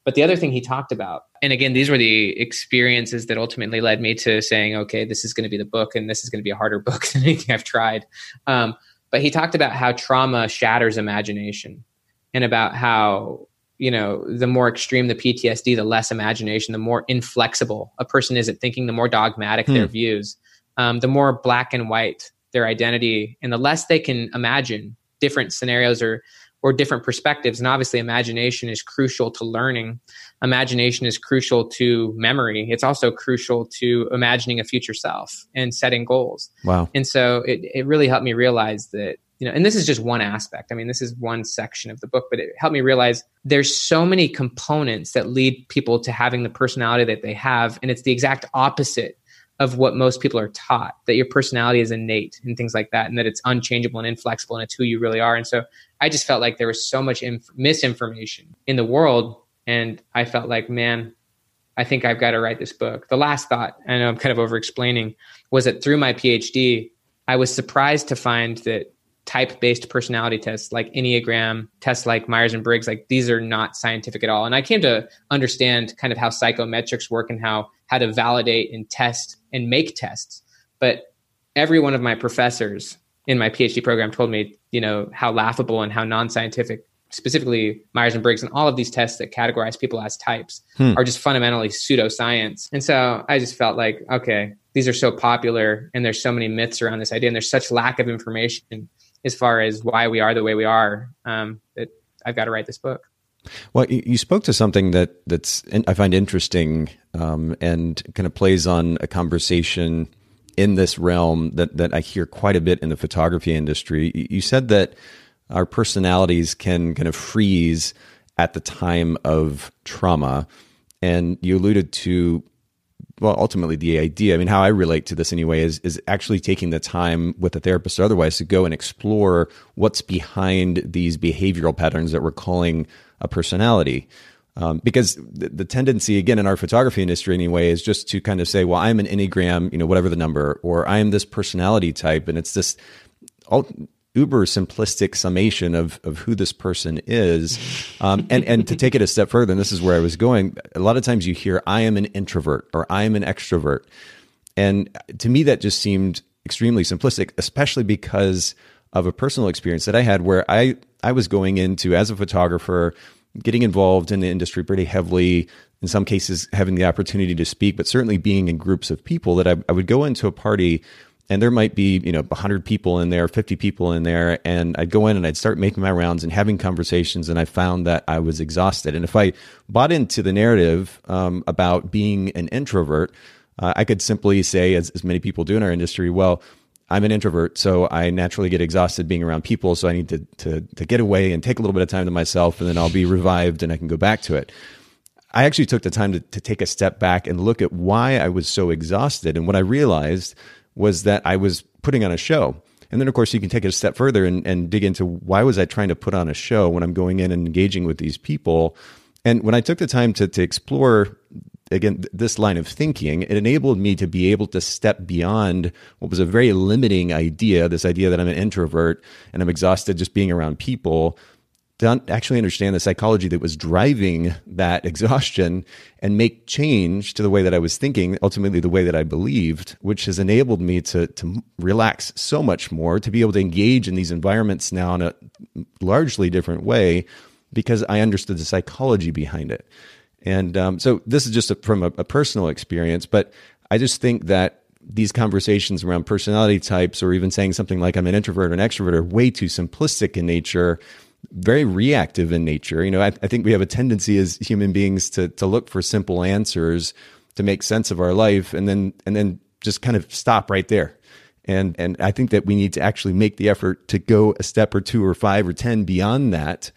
But the other thing he talked about, and again, these were the experiences that ultimately led me to saying, okay, this is going to be the book and this is going to be a harder book than anything I've tried. Um, but he talked about how trauma shatters imagination and about how you know the more extreme the ptsd the less imagination the more inflexible a person is at thinking the more dogmatic hmm. their views um, the more black and white their identity and the less they can imagine different scenarios or or different perspectives. And obviously imagination is crucial to learning. Imagination is crucial to memory. It's also crucial to imagining a future self and setting goals. Wow. And so it, it really helped me realize that you know and this is just one aspect. I mean this is one section of the book but it helped me realize there's so many components that lead people to having the personality that they have and it's the exact opposite of what most people are taught that your personality is innate and things like that and that it's unchangeable and inflexible and it's who you really are. And so i just felt like there was so much inf- misinformation in the world and i felt like man i think i've got to write this book. The last thought i know i'm kind of over explaining was that through my phd i was surprised to find that type based personality tests like Enneagram, tests like Myers and Briggs, like these are not scientific at all. And I came to understand kind of how psychometrics work and how how to validate and test and make tests. But every one of my professors in my PhD program told me, you know, how laughable and how non-scientific specifically Myers and Briggs and all of these tests that categorize people as types hmm. are just fundamentally pseudoscience. And so I just felt like, okay, these are so popular and there's so many myths around this idea and there's such lack of information as far as why we are the way we are um, that I've got to write this book. Well, you spoke to something that that's I find interesting um, and kind of plays on a conversation in this realm that that I hear quite a bit in the photography industry. You said that our personalities can kind of freeze at the time of trauma, and you alluded to well, ultimately the idea, I mean, how I relate to this anyway is, is actually taking the time with a therapist or otherwise to go and explore what's behind these behavioral patterns that we're calling a personality. Um, because the, the, tendency, again, in our photography industry anyway, is just to kind of say, well, I'm an Enneagram, you know, whatever the number, or I am this personality type. And it's this uber simplistic summation of of who this person is. Um, and and to take it a step further and this is where i was going a lot of times you hear i am an introvert or i am an extrovert. And to me that just seemed extremely simplistic especially because of a personal experience that i had where i i was going into as a photographer getting involved in the industry pretty heavily in some cases having the opportunity to speak but certainly being in groups of people that I, I would go into a party and there might be you know 100 people in there 50 people in there. And i'd go in and i'd start making my rounds and having conversations. And i found that i was exhausted. And if i bought into the narrative um, about being an introvert uh, i could simply say as, as many people do in our industry well i'm an introvert so i naturally get exhausted being around people so i need to, to, to get away and take a little bit of time to myself and then i'll be revived and i can go back to it. I actually took the time to, to take a step back and look at why I was so exhausted. And what I realized was that I was putting on a show. And then, of course, you can take it a step further and, and dig into why was I trying to put on a show when I'm going in and engaging with these people. And when I took the time to, to explore, again, this line of thinking, it enabled me to be able to step beyond what was a very limiting idea this idea that I'm an introvert and I'm exhausted just being around people to actually understand the psychology that was driving that exhaustion and make change to the way that I was thinking, ultimately the way that I believed, which has enabled me to to relax so much more, to be able to engage in these environments now in a largely different way because I understood the psychology behind it. And um, so this is just a, from a, a personal experience, but I just think that these conversations around personality types or even saying something like I'm an introvert or an extrovert are way too simplistic in nature very reactive in nature. You know, I, I, think we have a tendency as human beings to to look for simple answers to make sense of our life, and then and then just kind of stop right there. And and I think that we need to actually make the effort to go a step or two or five or ten beyond that.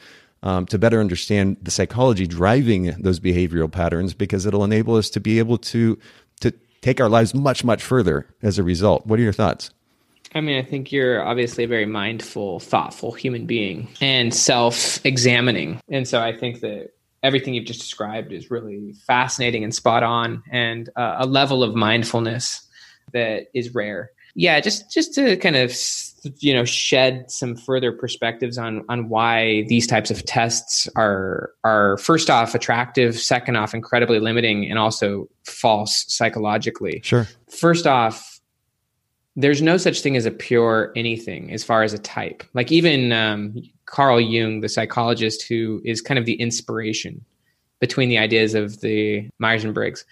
Um, to better understand the psychology driving those behavioral patterns, because it'll enable us to be able to to take our lives much much further as a result. What are your thoughts? I mean, I think you're obviously a very mindful, thoughtful human being and self examining. And so I think that everything you've just described is really fascinating and spot on, and uh, a level of mindfulness that is rare. Yeah, just just to kind of you know shed some further perspectives on on why these types of tests are are first off attractive, second off incredibly limiting, and also false psychologically. Sure. First off, there's no such thing as a pure anything as far as a type. Like even um, Carl Jung, the psychologist who is kind of the inspiration between the ideas of the Myers and Briggs.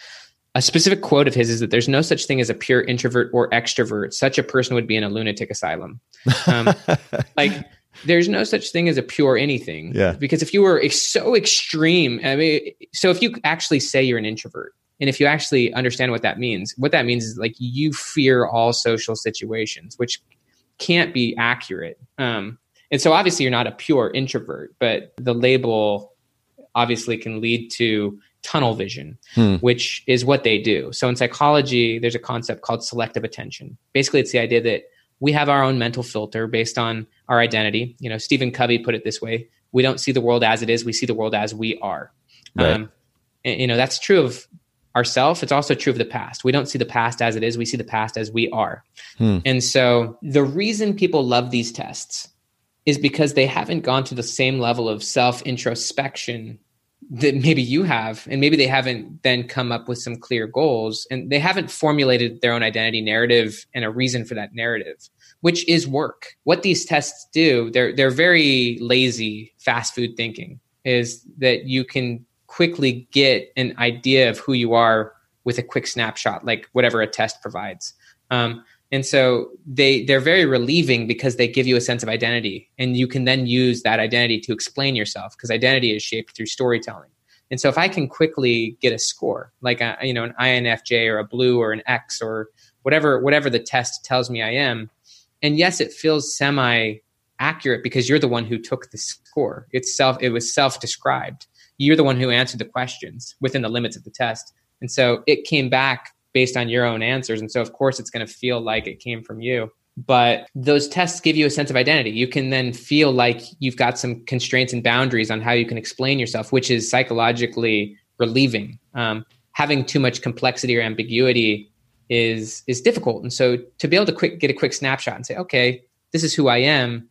A specific quote of his is that there's no such thing as a pure introvert or extrovert. Such a person would be in a lunatic asylum. Um, like there's no such thing as a pure anything. Yeah. Because if you were so extreme, I mean, so if you actually say you're an introvert, and if you actually understand what that means, what that means is like you fear all social situations, which can't be accurate. Um, and so obviously you're not a pure introvert, but the label obviously can lead to tunnel vision, hmm. which is what they do. So in psychology, there's a concept called selective attention. Basically, it's the idea that we have our own mental filter based on our identity. You know, Stephen Covey put it this way: we don't see the world as it is; we see the world as we are. Right. Um, and, you know, that's true of ourself it's also true of the past. We don't see the past as it is we see the past as we are. Hmm. and so the reason people love these tests is because they haven't gone to the same level of self introspection that maybe you have and maybe they haven't then come up with some clear goals and they haven't formulated their own identity narrative and a reason for that narrative which is work. What these tests do they're they're very lazy fast food thinking is that you can quickly get an idea of who you are with a quick snapshot, like whatever a test provides. Um, and so they they're very relieving because they give you a sense of identity, and you can then use that identity to explain yourself because identity is shaped through storytelling. And so if I can quickly get a score, like a, you know an INFJ or a blue or an X or whatever whatever the test tells me I am, and yes, it feels semi accurate because you're the one who took the score. It's self it was self described you're the one who answered the questions within the limits of the test. And so it came back based on your own answers. And so, of course, it's going to feel like it came from you. But those tests give you a sense of identity. You can then feel like you've got some constraints and boundaries on how you can explain yourself, which is psychologically relieving. Um, having too much complexity or ambiguity is is difficult. And so, to be able to quick get a quick snapshot and say, okay, this is who I am.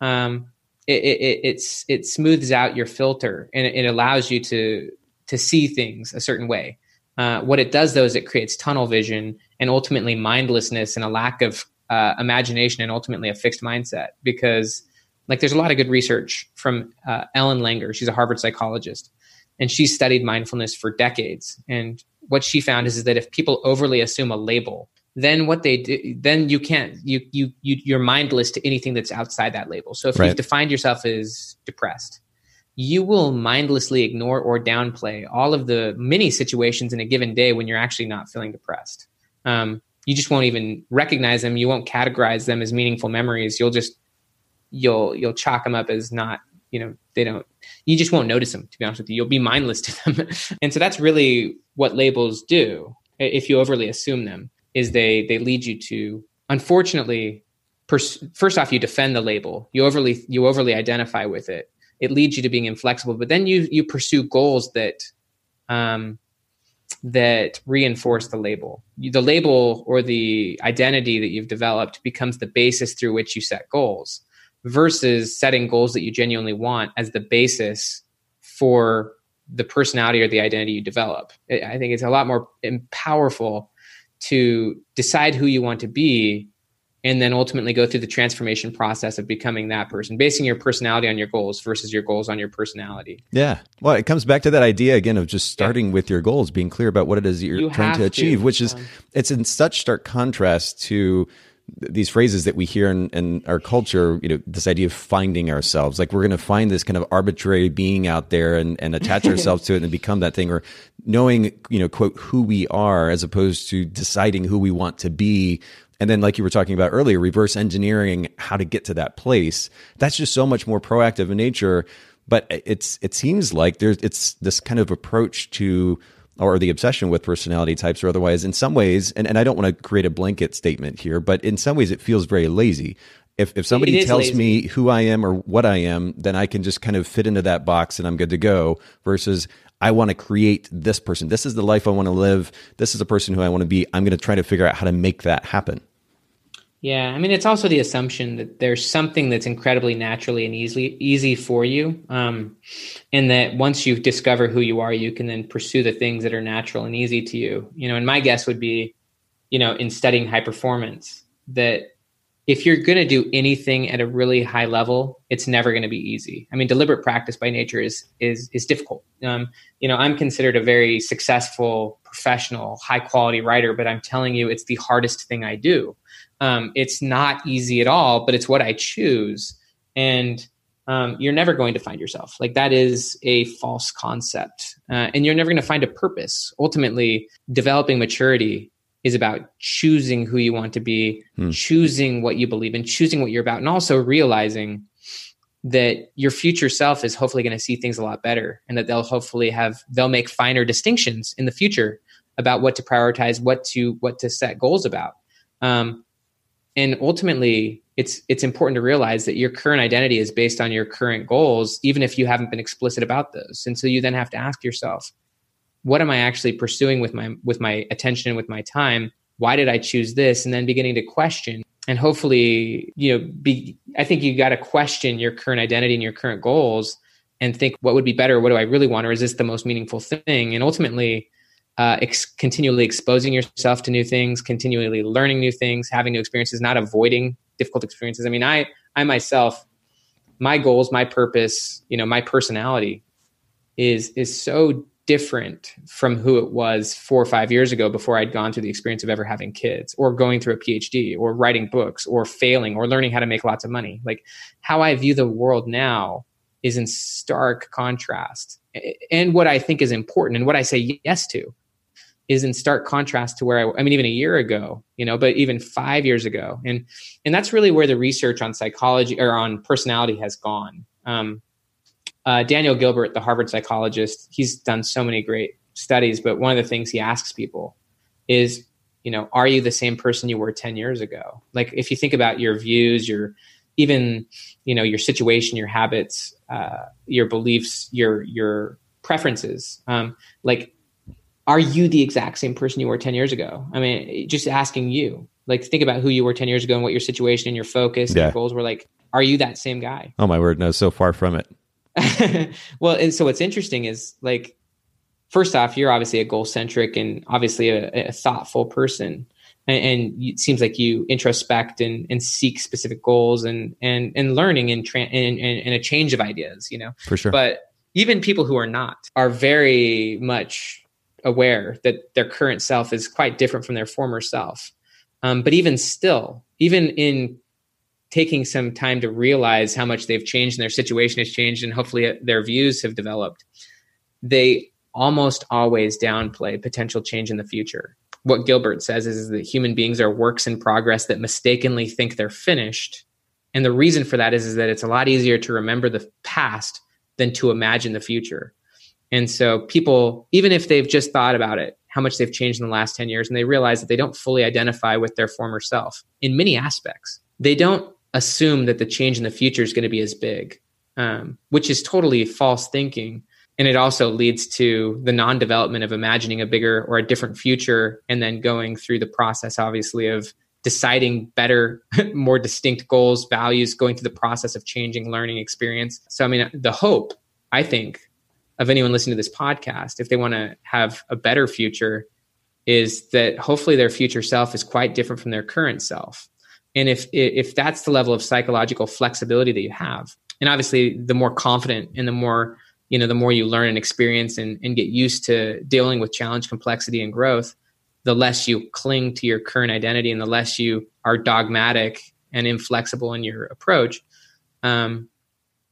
Um, it, it, it's it smooths out your filter and it, it, allows you to to see things a certain way. Uh, what it does though is it creates tunnel vision and ultimately mindlessness and a lack of uh, imagination and ultimately a fixed mindset because like there's a lot of good research from uh, Ellen Langer. She's a Harvard psychologist and she studied mindfulness for decades. And what she found is, is that if people overly assume a label then what they do then you can't you you, you you're mindless to anything that's outside that label. So if right. you've defined yourself as depressed you will mindlessly ignore or downplay all of the many situations in a given day when you're actually not feeling depressed. Um, you just won't even recognize them. You won't categorize them as meaningful memories. You'll just you'll you'll chalk them up as not you know they don't you just won't notice them to be honest with you. You'll be mindless to them. And so that's really what labels do if you overly assume them is they they lead you to unfortunately pers- first off you defend the label. You overly you overly identify with it. It leads you to being inflexible but then you you pursue goals that um, that reinforce the label. The label or the identity that you've developed becomes the basis through which you set goals versus setting goals that you genuinely want as the basis for the personality or the identity you develop. I think it's a lot more powerful to decide who you want to be and then ultimately go through the transformation process of becoming that person basing your personality on your goals versus your goals on your personality yeah well it comes back to that idea again of just starting yeah. with your goals being clear about what it is you're you trying to achieve to. which is um, it's in such stark contrast to these phrases that we hear in, in, our culture, you know, this idea of finding ourselves, like we're going to find this kind of arbitrary being out there and, and attach ourselves to it and become that thing or knowing, you know, quote, who we are as opposed to deciding who we want to be. And then, like you were talking about earlier, reverse engineering how to get to that place. That's just so much more proactive in nature. But it's, it seems like there's, it's this kind of approach to, or the obsession with personality types or otherwise in some ways and, and i don't want to create a blanket statement here but in some ways it feels very lazy if if somebody tells lazy. me who I am or what I am, then I can just kind of fit into that box and I'm good to go. Versus I want to create this person. This is the life I want to live. This is the person who I want to be. I'm going to try to figure out how to make that happen. Yeah, I mean, it's also the assumption that there's something that's incredibly naturally and easily easy for you, um, and that once you discover who you are, you can then pursue the things that are natural and easy to you. You know, and my guess would be, you know, in studying high performance, that if you're going to do anything at a really high level, it's never going to be easy. I mean, deliberate practice by nature is is is difficult. Um, you know, I'm considered a very successful, professional, high quality writer, but I'm telling you, it's the hardest thing I do um, it's not easy at all, but it's what I choose. And um, you're never going to find yourself. Like that is a false concept. Uh, and you're never going to find a purpose. Ultimately, developing maturity is about choosing who you want to be, hmm. choosing what you believe in, choosing what you're about, and also realizing that your future self is hopefully going to see things a lot better and that they'll hopefully have they'll make finer distinctions in the future about what to prioritize what to what to set goals about um, and ultimately it's it's important to realize that your current identity is based on your current goals even if you haven't been explicit about those. And so you then have to ask yourself what am i actually pursuing with my with my attention with my time? Why did i choose this? And then beginning to question and hopefully you know be i think you got to question your current identity and your current goals and think what would be better? What do i really want? Or is this the most meaningful thing? And ultimately uh, ex- continually exposing yourself to new things, continually learning new things, having new experiences, not avoiding difficult experiences. I mean, I I myself, my goals, my purpose, you know, my personality is is so different from who it was four or five years ago before I'd gone through the experience of ever having kids or going through a PhD or writing books or failing or learning how to make lots of money. Like how I view the world now is in stark contrast and what I think is important and what I say yes to is in stark contrast to where I, I mean, even a year ago, you know, but even five years ago. And, and that's really where the research on psychology or on personality has gone. Um, uh, Daniel Gilbert, the Harvard psychologist, he's done so many great studies, but one of the things he asks people is, you know, are you the same person you were 10 years ago? Like if you think about your views, your, even, you know, your situation, your habits, uh, your beliefs, your, your preferences, um, like are you the exact same person you were 10 years ago? I mean, just asking you, like, think about who you were 10 years ago and what your situation and your focus yeah. and your goals were like. Are you that same guy? Oh, my word. No, so far from it. well, and so what's interesting is like, first off, you're obviously a goal centric and obviously a, a thoughtful person. And, and, it seems like you introspect and, and seek specific goals and, and, and learning and, tra- and, and, and a change of ideas, you know? For sure. But even people who are not are very much aware that their current self is quite different from their former self. Um, but even still, even in taking some time to realize how much they've changed and their situation has changed, and hopefully their views have developed, they almost always downplay potential change in the future. What Gilbert says is, is that human beings are works in progress that mistakenly think they're finished. And the reason for that is, is that it's a lot easier to remember the past than to imagine the future. And so people, even if they've just thought about it, how much they've changed in the last 10 years, and they realize that they don't fully identify with their former self in many aspects, they don't assume that the change in the future is going to be as big, um, which is totally false thinking. And it also leads to the non development of imagining a bigger or a different future and then going through the process, obviously, of deciding better, more distinct goals, values, going through the process of changing learning experience. So, I mean, the hope, I think, of anyone listening to this podcast, if they want to have a better future, is that hopefully their future self is quite different from their current self. And if if that's the level of psychological flexibility that you have, and obviously the more confident and the more you know the more you learn and experience and, and get used to dealing with challenge complexity and growth the less you cling to your current identity and the less you are dogmatic and inflexible in your approach um,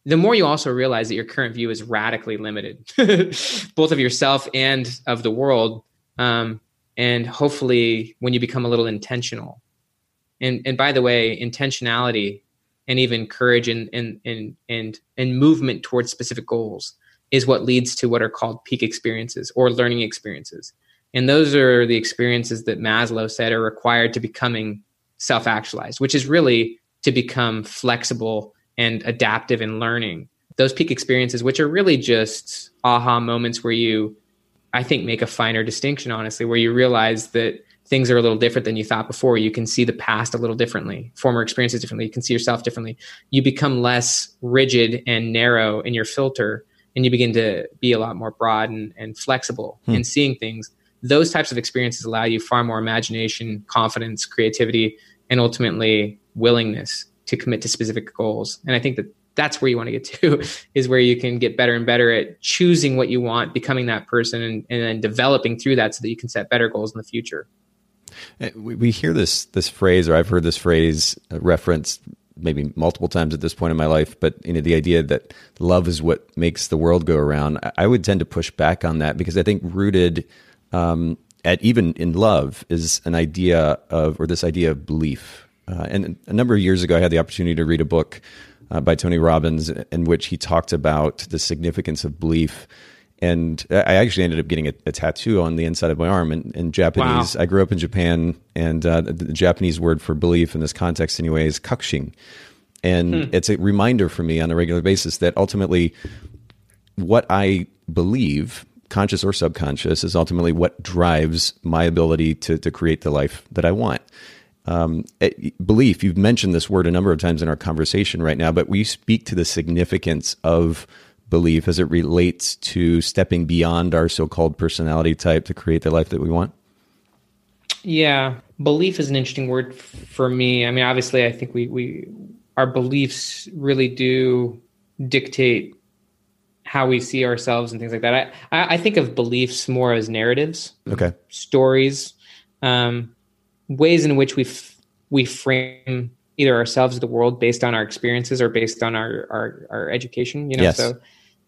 the more you also realize that your current view is radically limited, both of yourself and of the world. Um, and hopefully, when you become a little intentional, and and by the way, intentionality and even courage and and and and, and movement towards specific goals is what leads to what are called peak experiences or learning experiences. And those are the experiences that Maslow said are required to becoming self actualized, which is really to become flexible and adaptive in learning. Those peak experiences, which are really just aha moments where you, I think, make a finer distinction, honestly, where you realize that things are a little different than you thought before. You can see the past a little differently, former experiences differently. You can see yourself differently. You become less rigid and narrow in your filter, and you begin to be a lot more broad and, and flexible hmm. in seeing things. Those types of experiences allow you far more imagination, confidence, creativity, and ultimately willingness to commit to specific goals. And I think that that's where you want to get to is where you can get better and better at choosing what you want, becoming that person, and, and then developing through that so that you can set better goals in the future. Uh, we, we hear this this phrase, or I've heard this phrase referenced maybe multiple times at this point in my life, but you know the idea that love is what makes the world go around. I would tend to push back on that because I think rooted um, at even in love is an idea of or this idea of belief uh, and a number of years ago, I had the opportunity to read a book uh, by Tony Robbins in which he talked about the significance of belief. And I actually ended up getting a, a tattoo on the inside of my arm in, in Japanese. Wow. I grew up in Japan, and uh, the, the, Japanese word for belief in this context, anyway, is kakushin. And hmm. it's a reminder for me on a regular basis that ultimately what I believe, conscious or subconscious, is ultimately what drives my ability to, to create the life that I want um, eh, belief. You've mentioned this word a number of times in our conversation right now, but we speak to the significance of belief as it relates to stepping beyond our so-called personality type to create the life that we want? Yeah, belief is an interesting word for me. I mean, obviously, I think we we our beliefs really do dictate how we see ourselves and things like that. I I think of beliefs more as narratives, okay, stories. Um, ways in which we f- we frame either ourselves or the world based on our experiences or based on our our, our education. You know, yes. so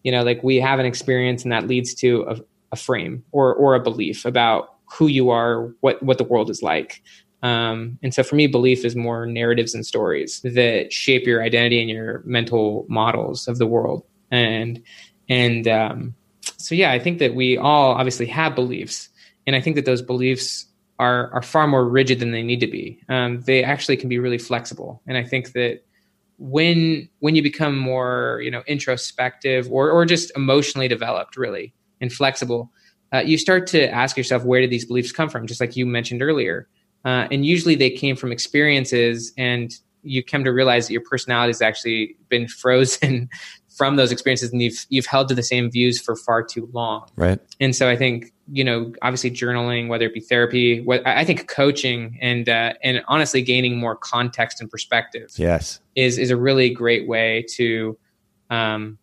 you know, like we have an experience and that leads to a, a frame or or a belief about who you are, what what the world is like. Um, and so for me, belief is more narratives and stories that shape your identity and your mental models of the world. And and um, so yeah, I think that we all obviously have beliefs, and I think that those beliefs are are far more rigid than they need to be. Um, they actually can be really flexible, and I think that when when you become more you know introspective or or just emotionally developed, really and flexible, uh, you start to ask yourself where did these beliefs come from? Just like you mentioned earlier, uh, and usually they came from experiences and you come to realize that your personality has actually been frozen from those experiences and you've you've held to the same views for far too long right and so i think you know obviously journaling whether it be therapy what i think coaching and uh, and honestly gaining more context and perspective yes. is is a really great way to um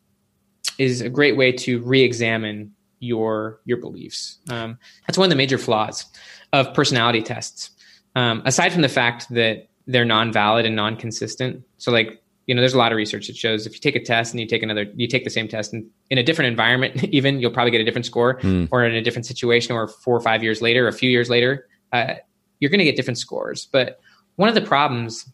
is a great way to re-examine your your beliefs. Um that's one of the major flaws of personality tests. Um aside from the fact that they're non-valid and non-consistent so like you know, there's a lot of research that shows if you take a test and you take another, you take the same test and in a different environment, even you'll probably get a different score, mm. or in a different situation, or four or five years later, or a few years later, uh, you're going to get different scores. But one of the problems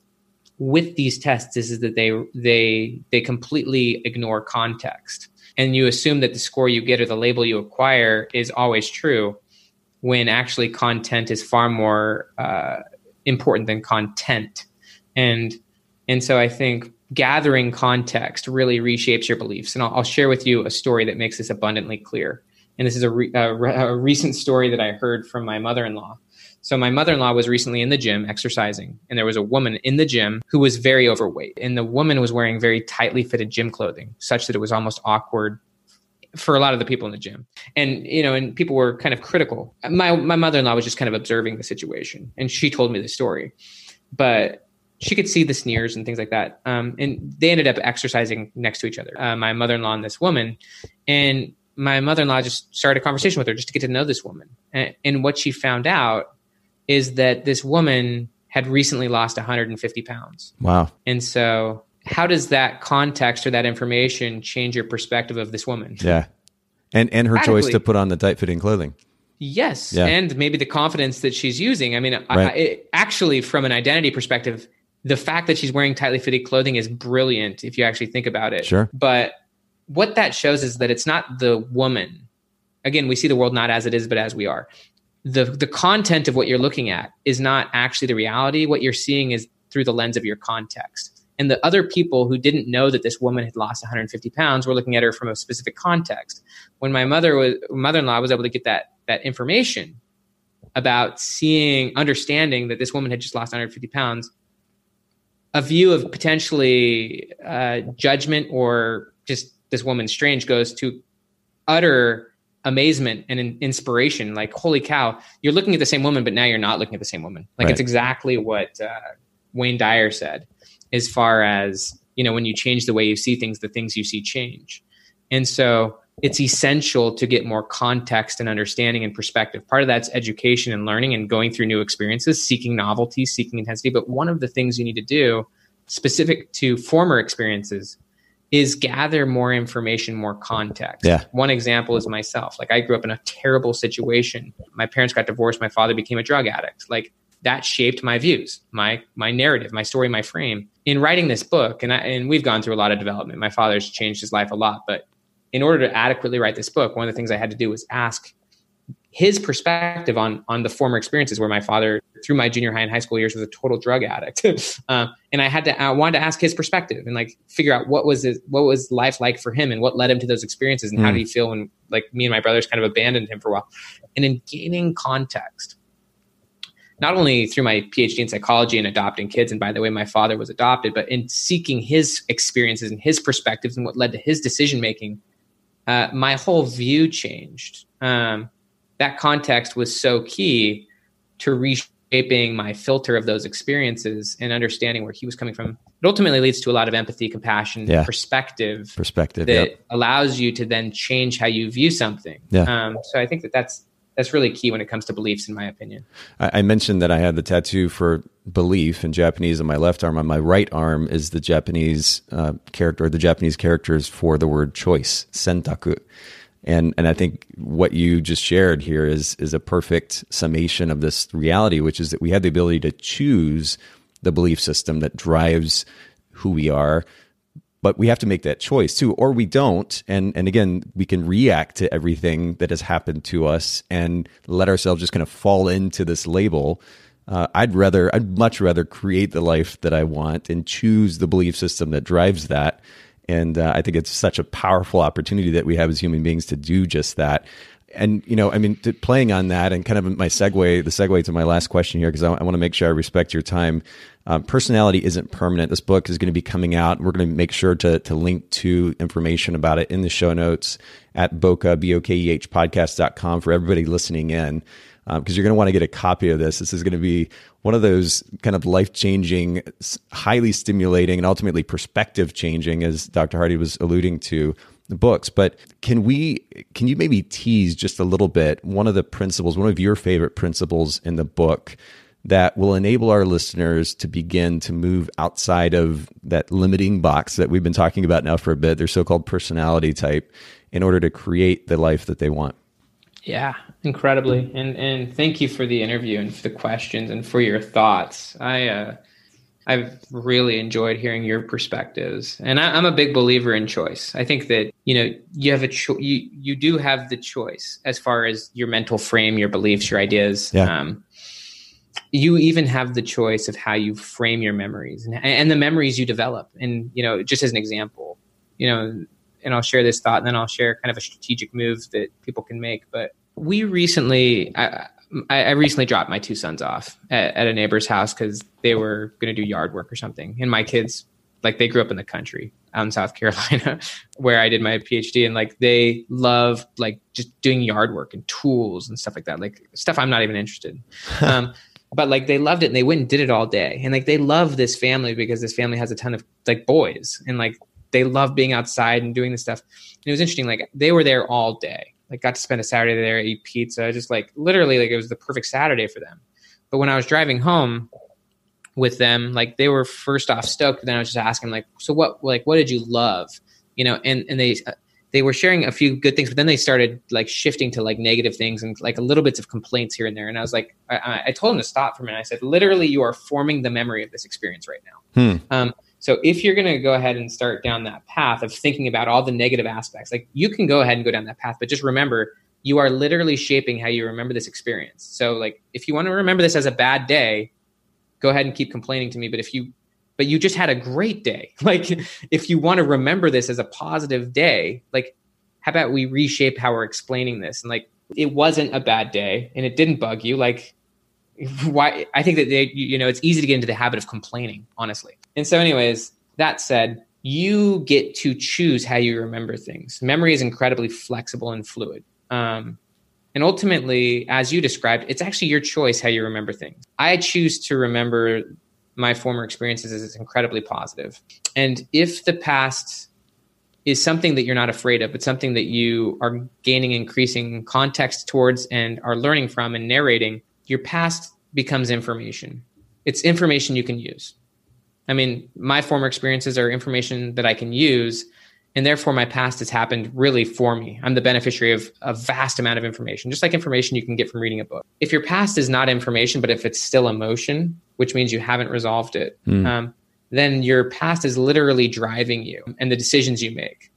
with these tests is, is that they they they completely ignore context, and you assume that the score you get or the label you acquire is always true, when actually content is far more uh, important than content, and and so I think gathering context really reshapes your beliefs. And I'll, I'll, share with you a story that makes this abundantly clear. And this is a, re, a, a recent story that I heard from my mother in law. So, my mother in law was recently in the gym exercising, and there was a woman in the gym who was very overweight. And the woman was wearing very tightly fitted gym clothing, such that it was almost awkward for a lot of the people in the gym. And, you know, and people were kind of critical. My, my mother in law was just kind of observing the situation, and she told me the story. But she could see the sneers and things like that. Um, and they ended up exercising next to each other, uh, my mother in law and this woman. And my mother in law just started a conversation with her just to get to know this woman. And, and what she found out is that this woman had recently lost 150 pounds. Wow. And so, how does that context or that information change your perspective of this woman? Yeah. And, and her choice to put on the tight fitting clothing. Yes, yeah. and maybe the confidence that she's using. I mean, right. I, it, actually, from an identity perspective, the fact that she's wearing tightly fitted clothing is brilliant if you actually think about it. Sure. But what that shows is that it's not the woman. Again, we see the world not as it is, but as we are. The the content of what you're looking at is not actually the reality. What you're seeing is through the lens of your context. And the other people who didn't know that this woman had lost 150 pounds were looking at her from a specific context. When my mother was mother-in-law was able to get that that information about seeing, understanding that this woman had just lost 150 pounds, a view of potentially uh, judgment or just this woman strange goes to utter amazement and inspiration. Like, holy cow, you're looking at the same woman, but now you're not looking at the same woman. Like, right. it's exactly what uh, Wayne Dyer said, as far as, you know, when you change the way you see things, the things you see change. And so it's essential to get more context and understanding and perspective. Part of that's education and learning and going through new experiences, seeking novelty, seeking intensity. But one of the things you need to do specific to former experiences is gather more information, more context. Yeah. One example is myself. Like I grew up in a terrible situation. My parents got divorced. My father became a drug addict. Like that shaped my views, my my narrative, my story, my frame. In writing this book, and I, and we've gone through a lot of development. My father's changed his life a lot, but in order to adequately write this book, one of the things I had to do was ask his perspective on on the former experiences where my father through my junior high and high school years was a total drug addict uh, and i had to i wanted to ask his perspective and like figure out what was it what was life like for him and what led him to those experiences and mm. how did he feel when like me and my brothers kind of abandoned him for a while and in gaining context not only through my phd in psychology and adopting kids and by the way my father was adopted but in seeking his experiences and his perspectives and what led to his decision making uh, my whole view changed. Um, that context was so key to reshaping my filter of those experiences and understanding where he was coming from. It ultimately leads to a lot of empathy, compassion, yeah. perspective, perspective that yep. allows you to then change how you view something. Yeah. Um, so I think that that's that's really key when it comes to beliefs, in my opinion. I, mentioned that I had the tattoo for belief in Japanese on my left arm. On my right arm is the Japanese uh, character, the Japanese characters for the word choice, sentaku. And and I think what you just shared here is is a perfect summation of this reality, which is that we have the ability to choose the belief system that drives who we are but we have to make that choice too or we don't. And and again we can react to everything that has happened to us and let ourselves just kind of fall into this label. Uh, i'd rather i'd much rather create the life that i want and choose the belief system that drives that. And uh, i think it's such a powerful opportunity that we have as human beings to do just that. And you know, I mean, to, playing on that and kind of my segue, the segue to my last question here, because I, I want to make sure I respect your time. Um, personality isn't permanent. This book is going to be coming out. We're going to make sure to to link to information about it in the show notes at Bokeh b o k e h podcast.com for everybody listening in, because um, you're going to want to get a copy of this. This is going to be one of those kind of life changing, highly stimulating, and ultimately perspective changing, as Dr. Hardy was alluding to the books but can we can you maybe tease just a little bit one of the principles one of your favorite principles in the book that will enable our listeners to begin to move outside of that limiting box that we've been talking about now for a bit their so-called personality type in order to create the life that they want yeah incredibly and and thank you for the interview and for the questions and for your thoughts i uh I've really enjoyed hearing your perspectives, and I, am a big believer in choice. I think that you know you have a cho- you you do have the choice as far as your mental frame, your beliefs, your ideas. Yeah. Um, you even have the choice of how you frame your memories and, and the memories you develop. And you know, just as an example, you know, and I'll share this thought, and then I'll share kind of a strategic move that people can make. But we recently, I, I, recently dropped my two sons off at, at a neighbor's house because they were going to do yard work or something. And my kids, like, they grew up in the country out in South Carolina, where I did my PhD, and like they love like just doing yard work and tools and stuff like that, like stuff I'm not even interested. In. um, but like they loved it and they went and did it all day, and like they love this family because this family has a ton of like boys, and like they love being outside and doing this stuff. And it was interesting, like they were there all day like got to spend a Saturday there, eat pizza, just like literally like it was the perfect Saturday for them. But when I was driving home with them, like they were first off stoked. Then I was just asking like, so what, like, what did you love? You know, and, and they, they were sharing a few good things, but then they started like shifting to like negative things and like a little bits of complaints here and there. And I was like, I, I told them to stop for a minute. I said, literally, you are forming the memory of this experience right now. Hmm. Um, so if you're going to go ahead and start down that path of thinking about all the negative aspects, like you can go ahead and go down that path, but just remember you are literally shaping how you remember this experience. So like if you want to remember this as a bad day, go ahead and keep complaining to me. But if you, but you just had a great day. Like if you want to remember this as a positive day, like how about we reshape how we're explaining this? And like it wasn't a bad day and it didn't bug you. Like why? I think that they, you know, it's easy to get into the habit of complaining, honestly. And so, anyways, that said, you get to choose how you remember things. Memory is incredibly flexible and fluid. Um, and ultimately, as you described, it's actually your choice how you remember things. I choose to remember my former experiences as incredibly positive. And if the past is something that you're not afraid of, but something that you are gaining increasing context towards and are learning from and narrating, your past becomes information. It's information you can use. I mean, my former experiences are information that I can use and therefore my past has happened really for me i'm the beneficiary of a vast amount of information just like information you can get from reading a book if your past is not information but if it's still emotion which means you haven't resolved it mm. um, then your past is literally driving you and the decisions you make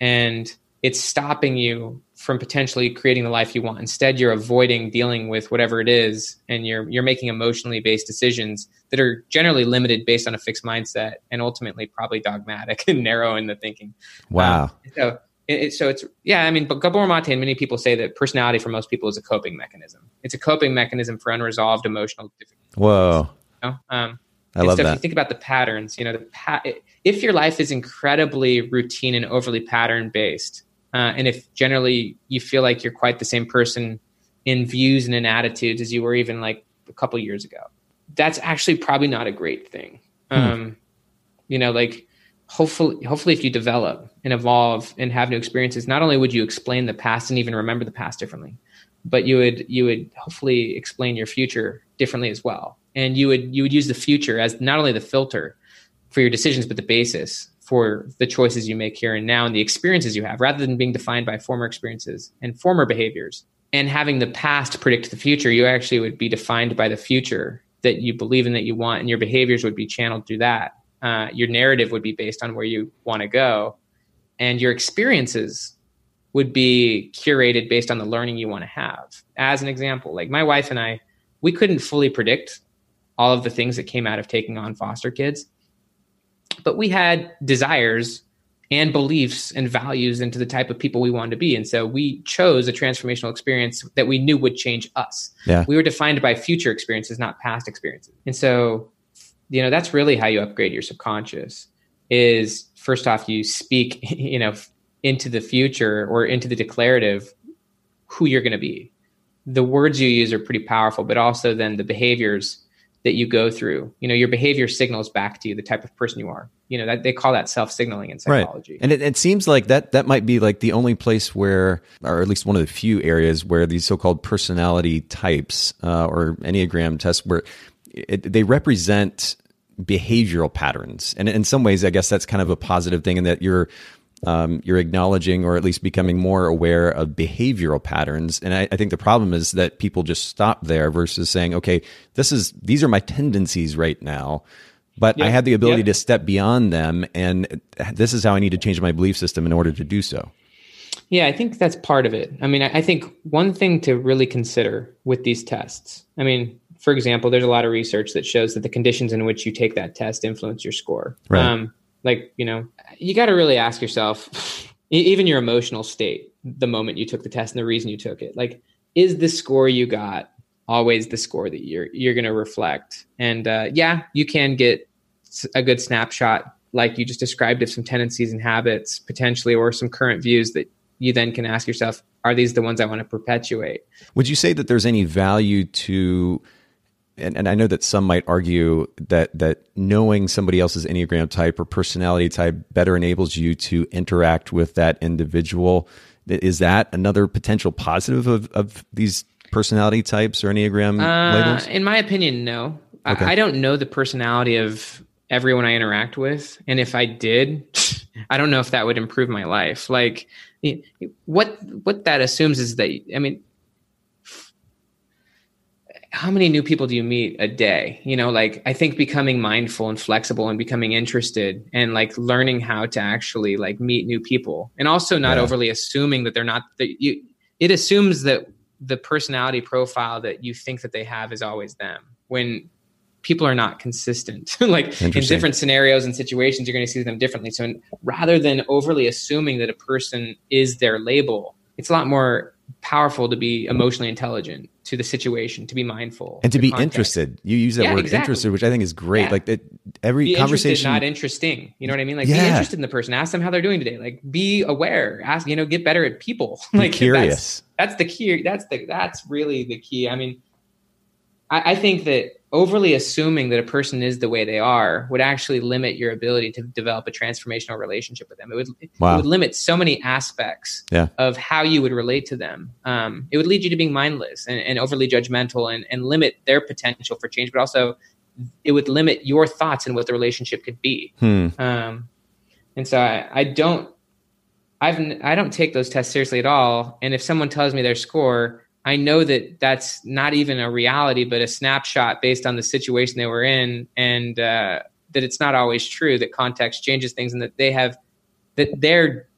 and it's stopping you from potentially creating the life you want. Instead, you're avoiding dealing with whatever it is, and you're you're making emotionally based decisions that are generally limited based on a fixed mindset, and ultimately probably dogmatic and narrow in the thinking. Wow. Um, so. It, so it's yeah i mean but gabor mate and many people say that personality for most people is a coping mechanism it's a coping mechanism for unresolved emotional difficulties whoa know? um, I love so that. If you think about the patterns, you know, the pa- if your life is incredibly routine and overly pattern based, uh, and if generally you feel like you're quite the same person in views and in attitudes as you were even like a couple years ago, that's actually probably not a great thing. Hmm. Um, you know, like hopefully, hopefully, if you develop and evolve and have new experiences, not only would you explain the past and even remember the past differently, but you would you would hopefully explain your future differently as well, and you would you would use the future as not only the filter for your decisions, but the basis for the choices you make here and now and the experiences you have rather than being defined by former experiences and former behaviors. And having the past predict the future you actually would be defined by the future that you believe in that you want and your behaviors would be channeled through that. Uh, your narrative would be based on where you want to go and your experiences would be curated based on the learning you want to have. As an example like my wife and i we couldn't fully predict all of the things that came out of taking on foster kids but we had desires and beliefs and values into the type of people we wanted to be. And so we chose a transformational experience that we knew would change us. Yeah. We were defined by future experiences, not past experiences. And so, you know, that's really how you upgrade your subconscious is first off, you speak, you know, into the future or into the declarative who you're going to be. The words you use are pretty powerful, but also then the behaviors that you go through. You know, your behavior signals back to you the type of person you are. You know, that they call that self-signaling in psychology. Right. And it, it seems like that that might be like the only place where, or at least one of the few areas where these so-called personality types uh, or enneagram tests, where it, they represent behavioral patterns. And in some ways, I guess that's kind of a positive thing in that you're um, you're acknowledging or at least becoming more aware of behavioral patterns. And I, I, think the problem is that people just stop there versus saying, okay, this is these are my tendencies right now, but. I have the ability to step beyond them, and this is how I need to change my belief system in order to do so. Yeah, I think that's part of it. I mean, I think one thing to really consider with these tests, I mean, for example, there's a lot of research that shows that the conditions in which you take that test influence your score. Right. Um, like you know you got to really ask yourself even your emotional state the moment you took the test and the reason you took it. Like is the score you got always the score that you're you're going to reflect? And uh, yeah you can get a good snapshot like you just described of some tendencies and habits potentially or some current views that you then can ask yourself are these the ones i want to perpetuate? Would you say that there's any value to and, and I know that some might argue that that knowing somebody else's enneagram type or personality type better enables you to interact with that individual. Is that another potential positive of, of these personality types or enneagram uh, labels? In my opinion, no. Okay. I, I don't know the personality of everyone I interact with, and if I did, I don't know if that would improve my life. Like what what that assumes is that I mean how many new people do you meet a day? You know, like I think becoming mindful and flexible and becoming interested and like learning how to actually like meet new people and also not yeah. overly assuming that they're not that you it assumes that the personality profile that you think that they have is always them when people are not consistent. like in different scenarios and situations, you're going to see them differently. So rather than overly assuming that a person is their label, it's a lot more powerful to be emotionally intelligent to the situation, to be mindful, and to be context. interested. You use that yeah, word exactly. interested, which I think is great. Yeah. Like it, every be conversation, not interesting. You know what I mean? Like yeah. be interested in the person. Ask them how they're doing today. Like be aware. Ask you know, get better at people. Be like curious. That's, that's, the key. That's the that's really the key. I mean, I, I think that overly assuming that a person is the way they are would actually limit your ability to develop a transformational relationship with them. It would, wow. it would limit so many aspects yeah. of how you would relate to them. Um, it would lead you to being mindless and, and overly judgmental and, and limit their potential for change, but also it would limit your thoughts and what the relationship could be. Hmm. Um, and so I, I don't, I've, I don't take those tests seriously at all. And if someone tells me their score, I know that that's not even a reality, but a snapshot based on the situation they were in, and uh, that it's not always true. That context changes things, and that they have that they're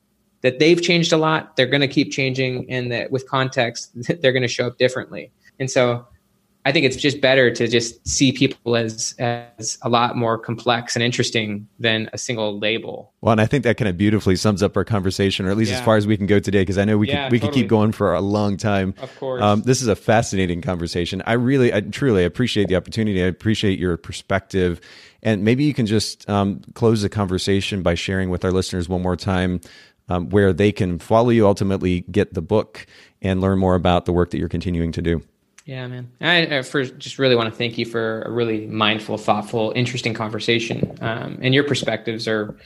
that they've changed a lot. They're going to keep changing, and that with context, they're going to show up differently. And so, I think it's just better to just see people as as a lot more complex and interesting than a single label. Well, and I think that kind of beautifully sums up our conversation, or at least yeah. as far as we can go today, because I know we yeah, could we totally. could keep going for a long time. Of course, um, this is a fascinating conversation. I really, I truly appreciate the opportunity. I appreciate your perspective, and maybe you can just um, close the conversation by sharing with our listeners one more time. Um, where they can follow you, ultimately get the book, and learn more about the work that you're continuing to do. Yeah, man. I, first just really want to thank you for a really mindful, thoughtful, interesting conversation. Um, and your perspectives are,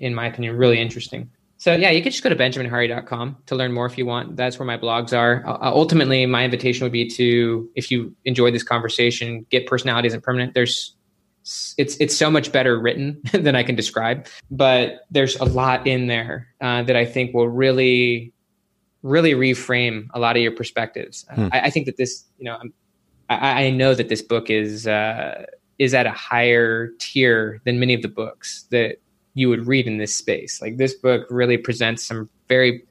in my opinion, really interesting. So yeah, you can just go to benjaminhardy.com to learn more if you want. That's where my blogs are. Uh, uh, ultimately, my invitation would be to, if you enjoy this conversation, get personality isn't permanent. There's it's it's so much better written than I can describe, but there's a lot in there uh, that I think will really really reframe a lot of your perspectives. Hmm. I, I, think that this, you know, I, I know that this book is uh, is at a higher tier than many of the books that you would read in this space. Like this book really presents some very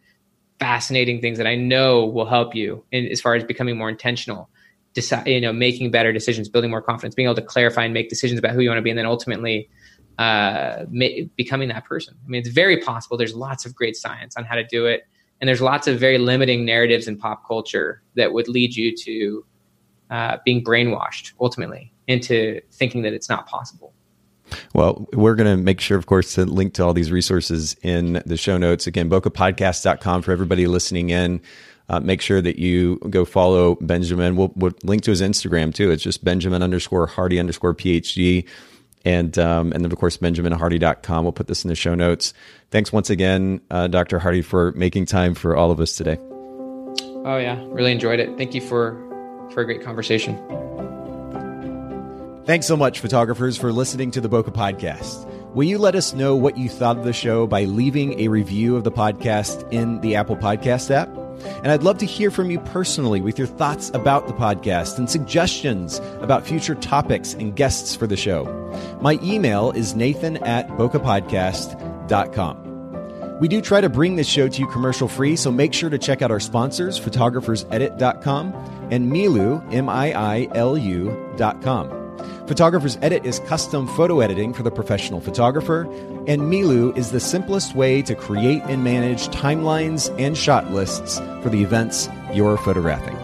fascinating things that I know will help you in as far as becoming more intentional, decide, you know, making better decisions, building more confidence, being able to clarify and make decisions about who you want to be, and then ultimately uh, ma- becoming that person. I mean, it's very possible. There's lots of great science on how to do it. And there's lots of very limiting narratives in pop culture that would lead you to uh, being brainwashed ultimately into thinking that it's not possible. Well, we're going to make sure, of course, to link to all these resources in the show notes. Again, bokehpodcast.com for everybody listening in. Uh, make sure that you go follow Benjamin. We'll, we'll, link to his Instagram too. It's just Benjamin underscore Hardy underscore PhD. And, um, and then, of course, BenjaminHardy.com. We'll put this in the show notes. Thanks once again, uh, Dr. Hardy, for making time for all of us today. Oh, yeah. Really enjoyed it. Thank you for, for a great conversation. Thanks so much, photographers, for listening to the Bokeh Podcast. Will you let us know what you thought of the show by leaving a review of the podcast in the Apple Podcast app? And I'd love to hear from you personally with your thoughts about the podcast and suggestions about future topics and guests for the show. My email is nathan at bokehpodcast.com. We do try to bring this show to you commercial free, so make sure to check out our sponsors, photographersedit.com and Miilu, M I I L U.com. Photographer's Edit is custom photo editing for the professional photographer, and Miilu is the simplest way to create and manage timelines and shot lists for the events you're photographing.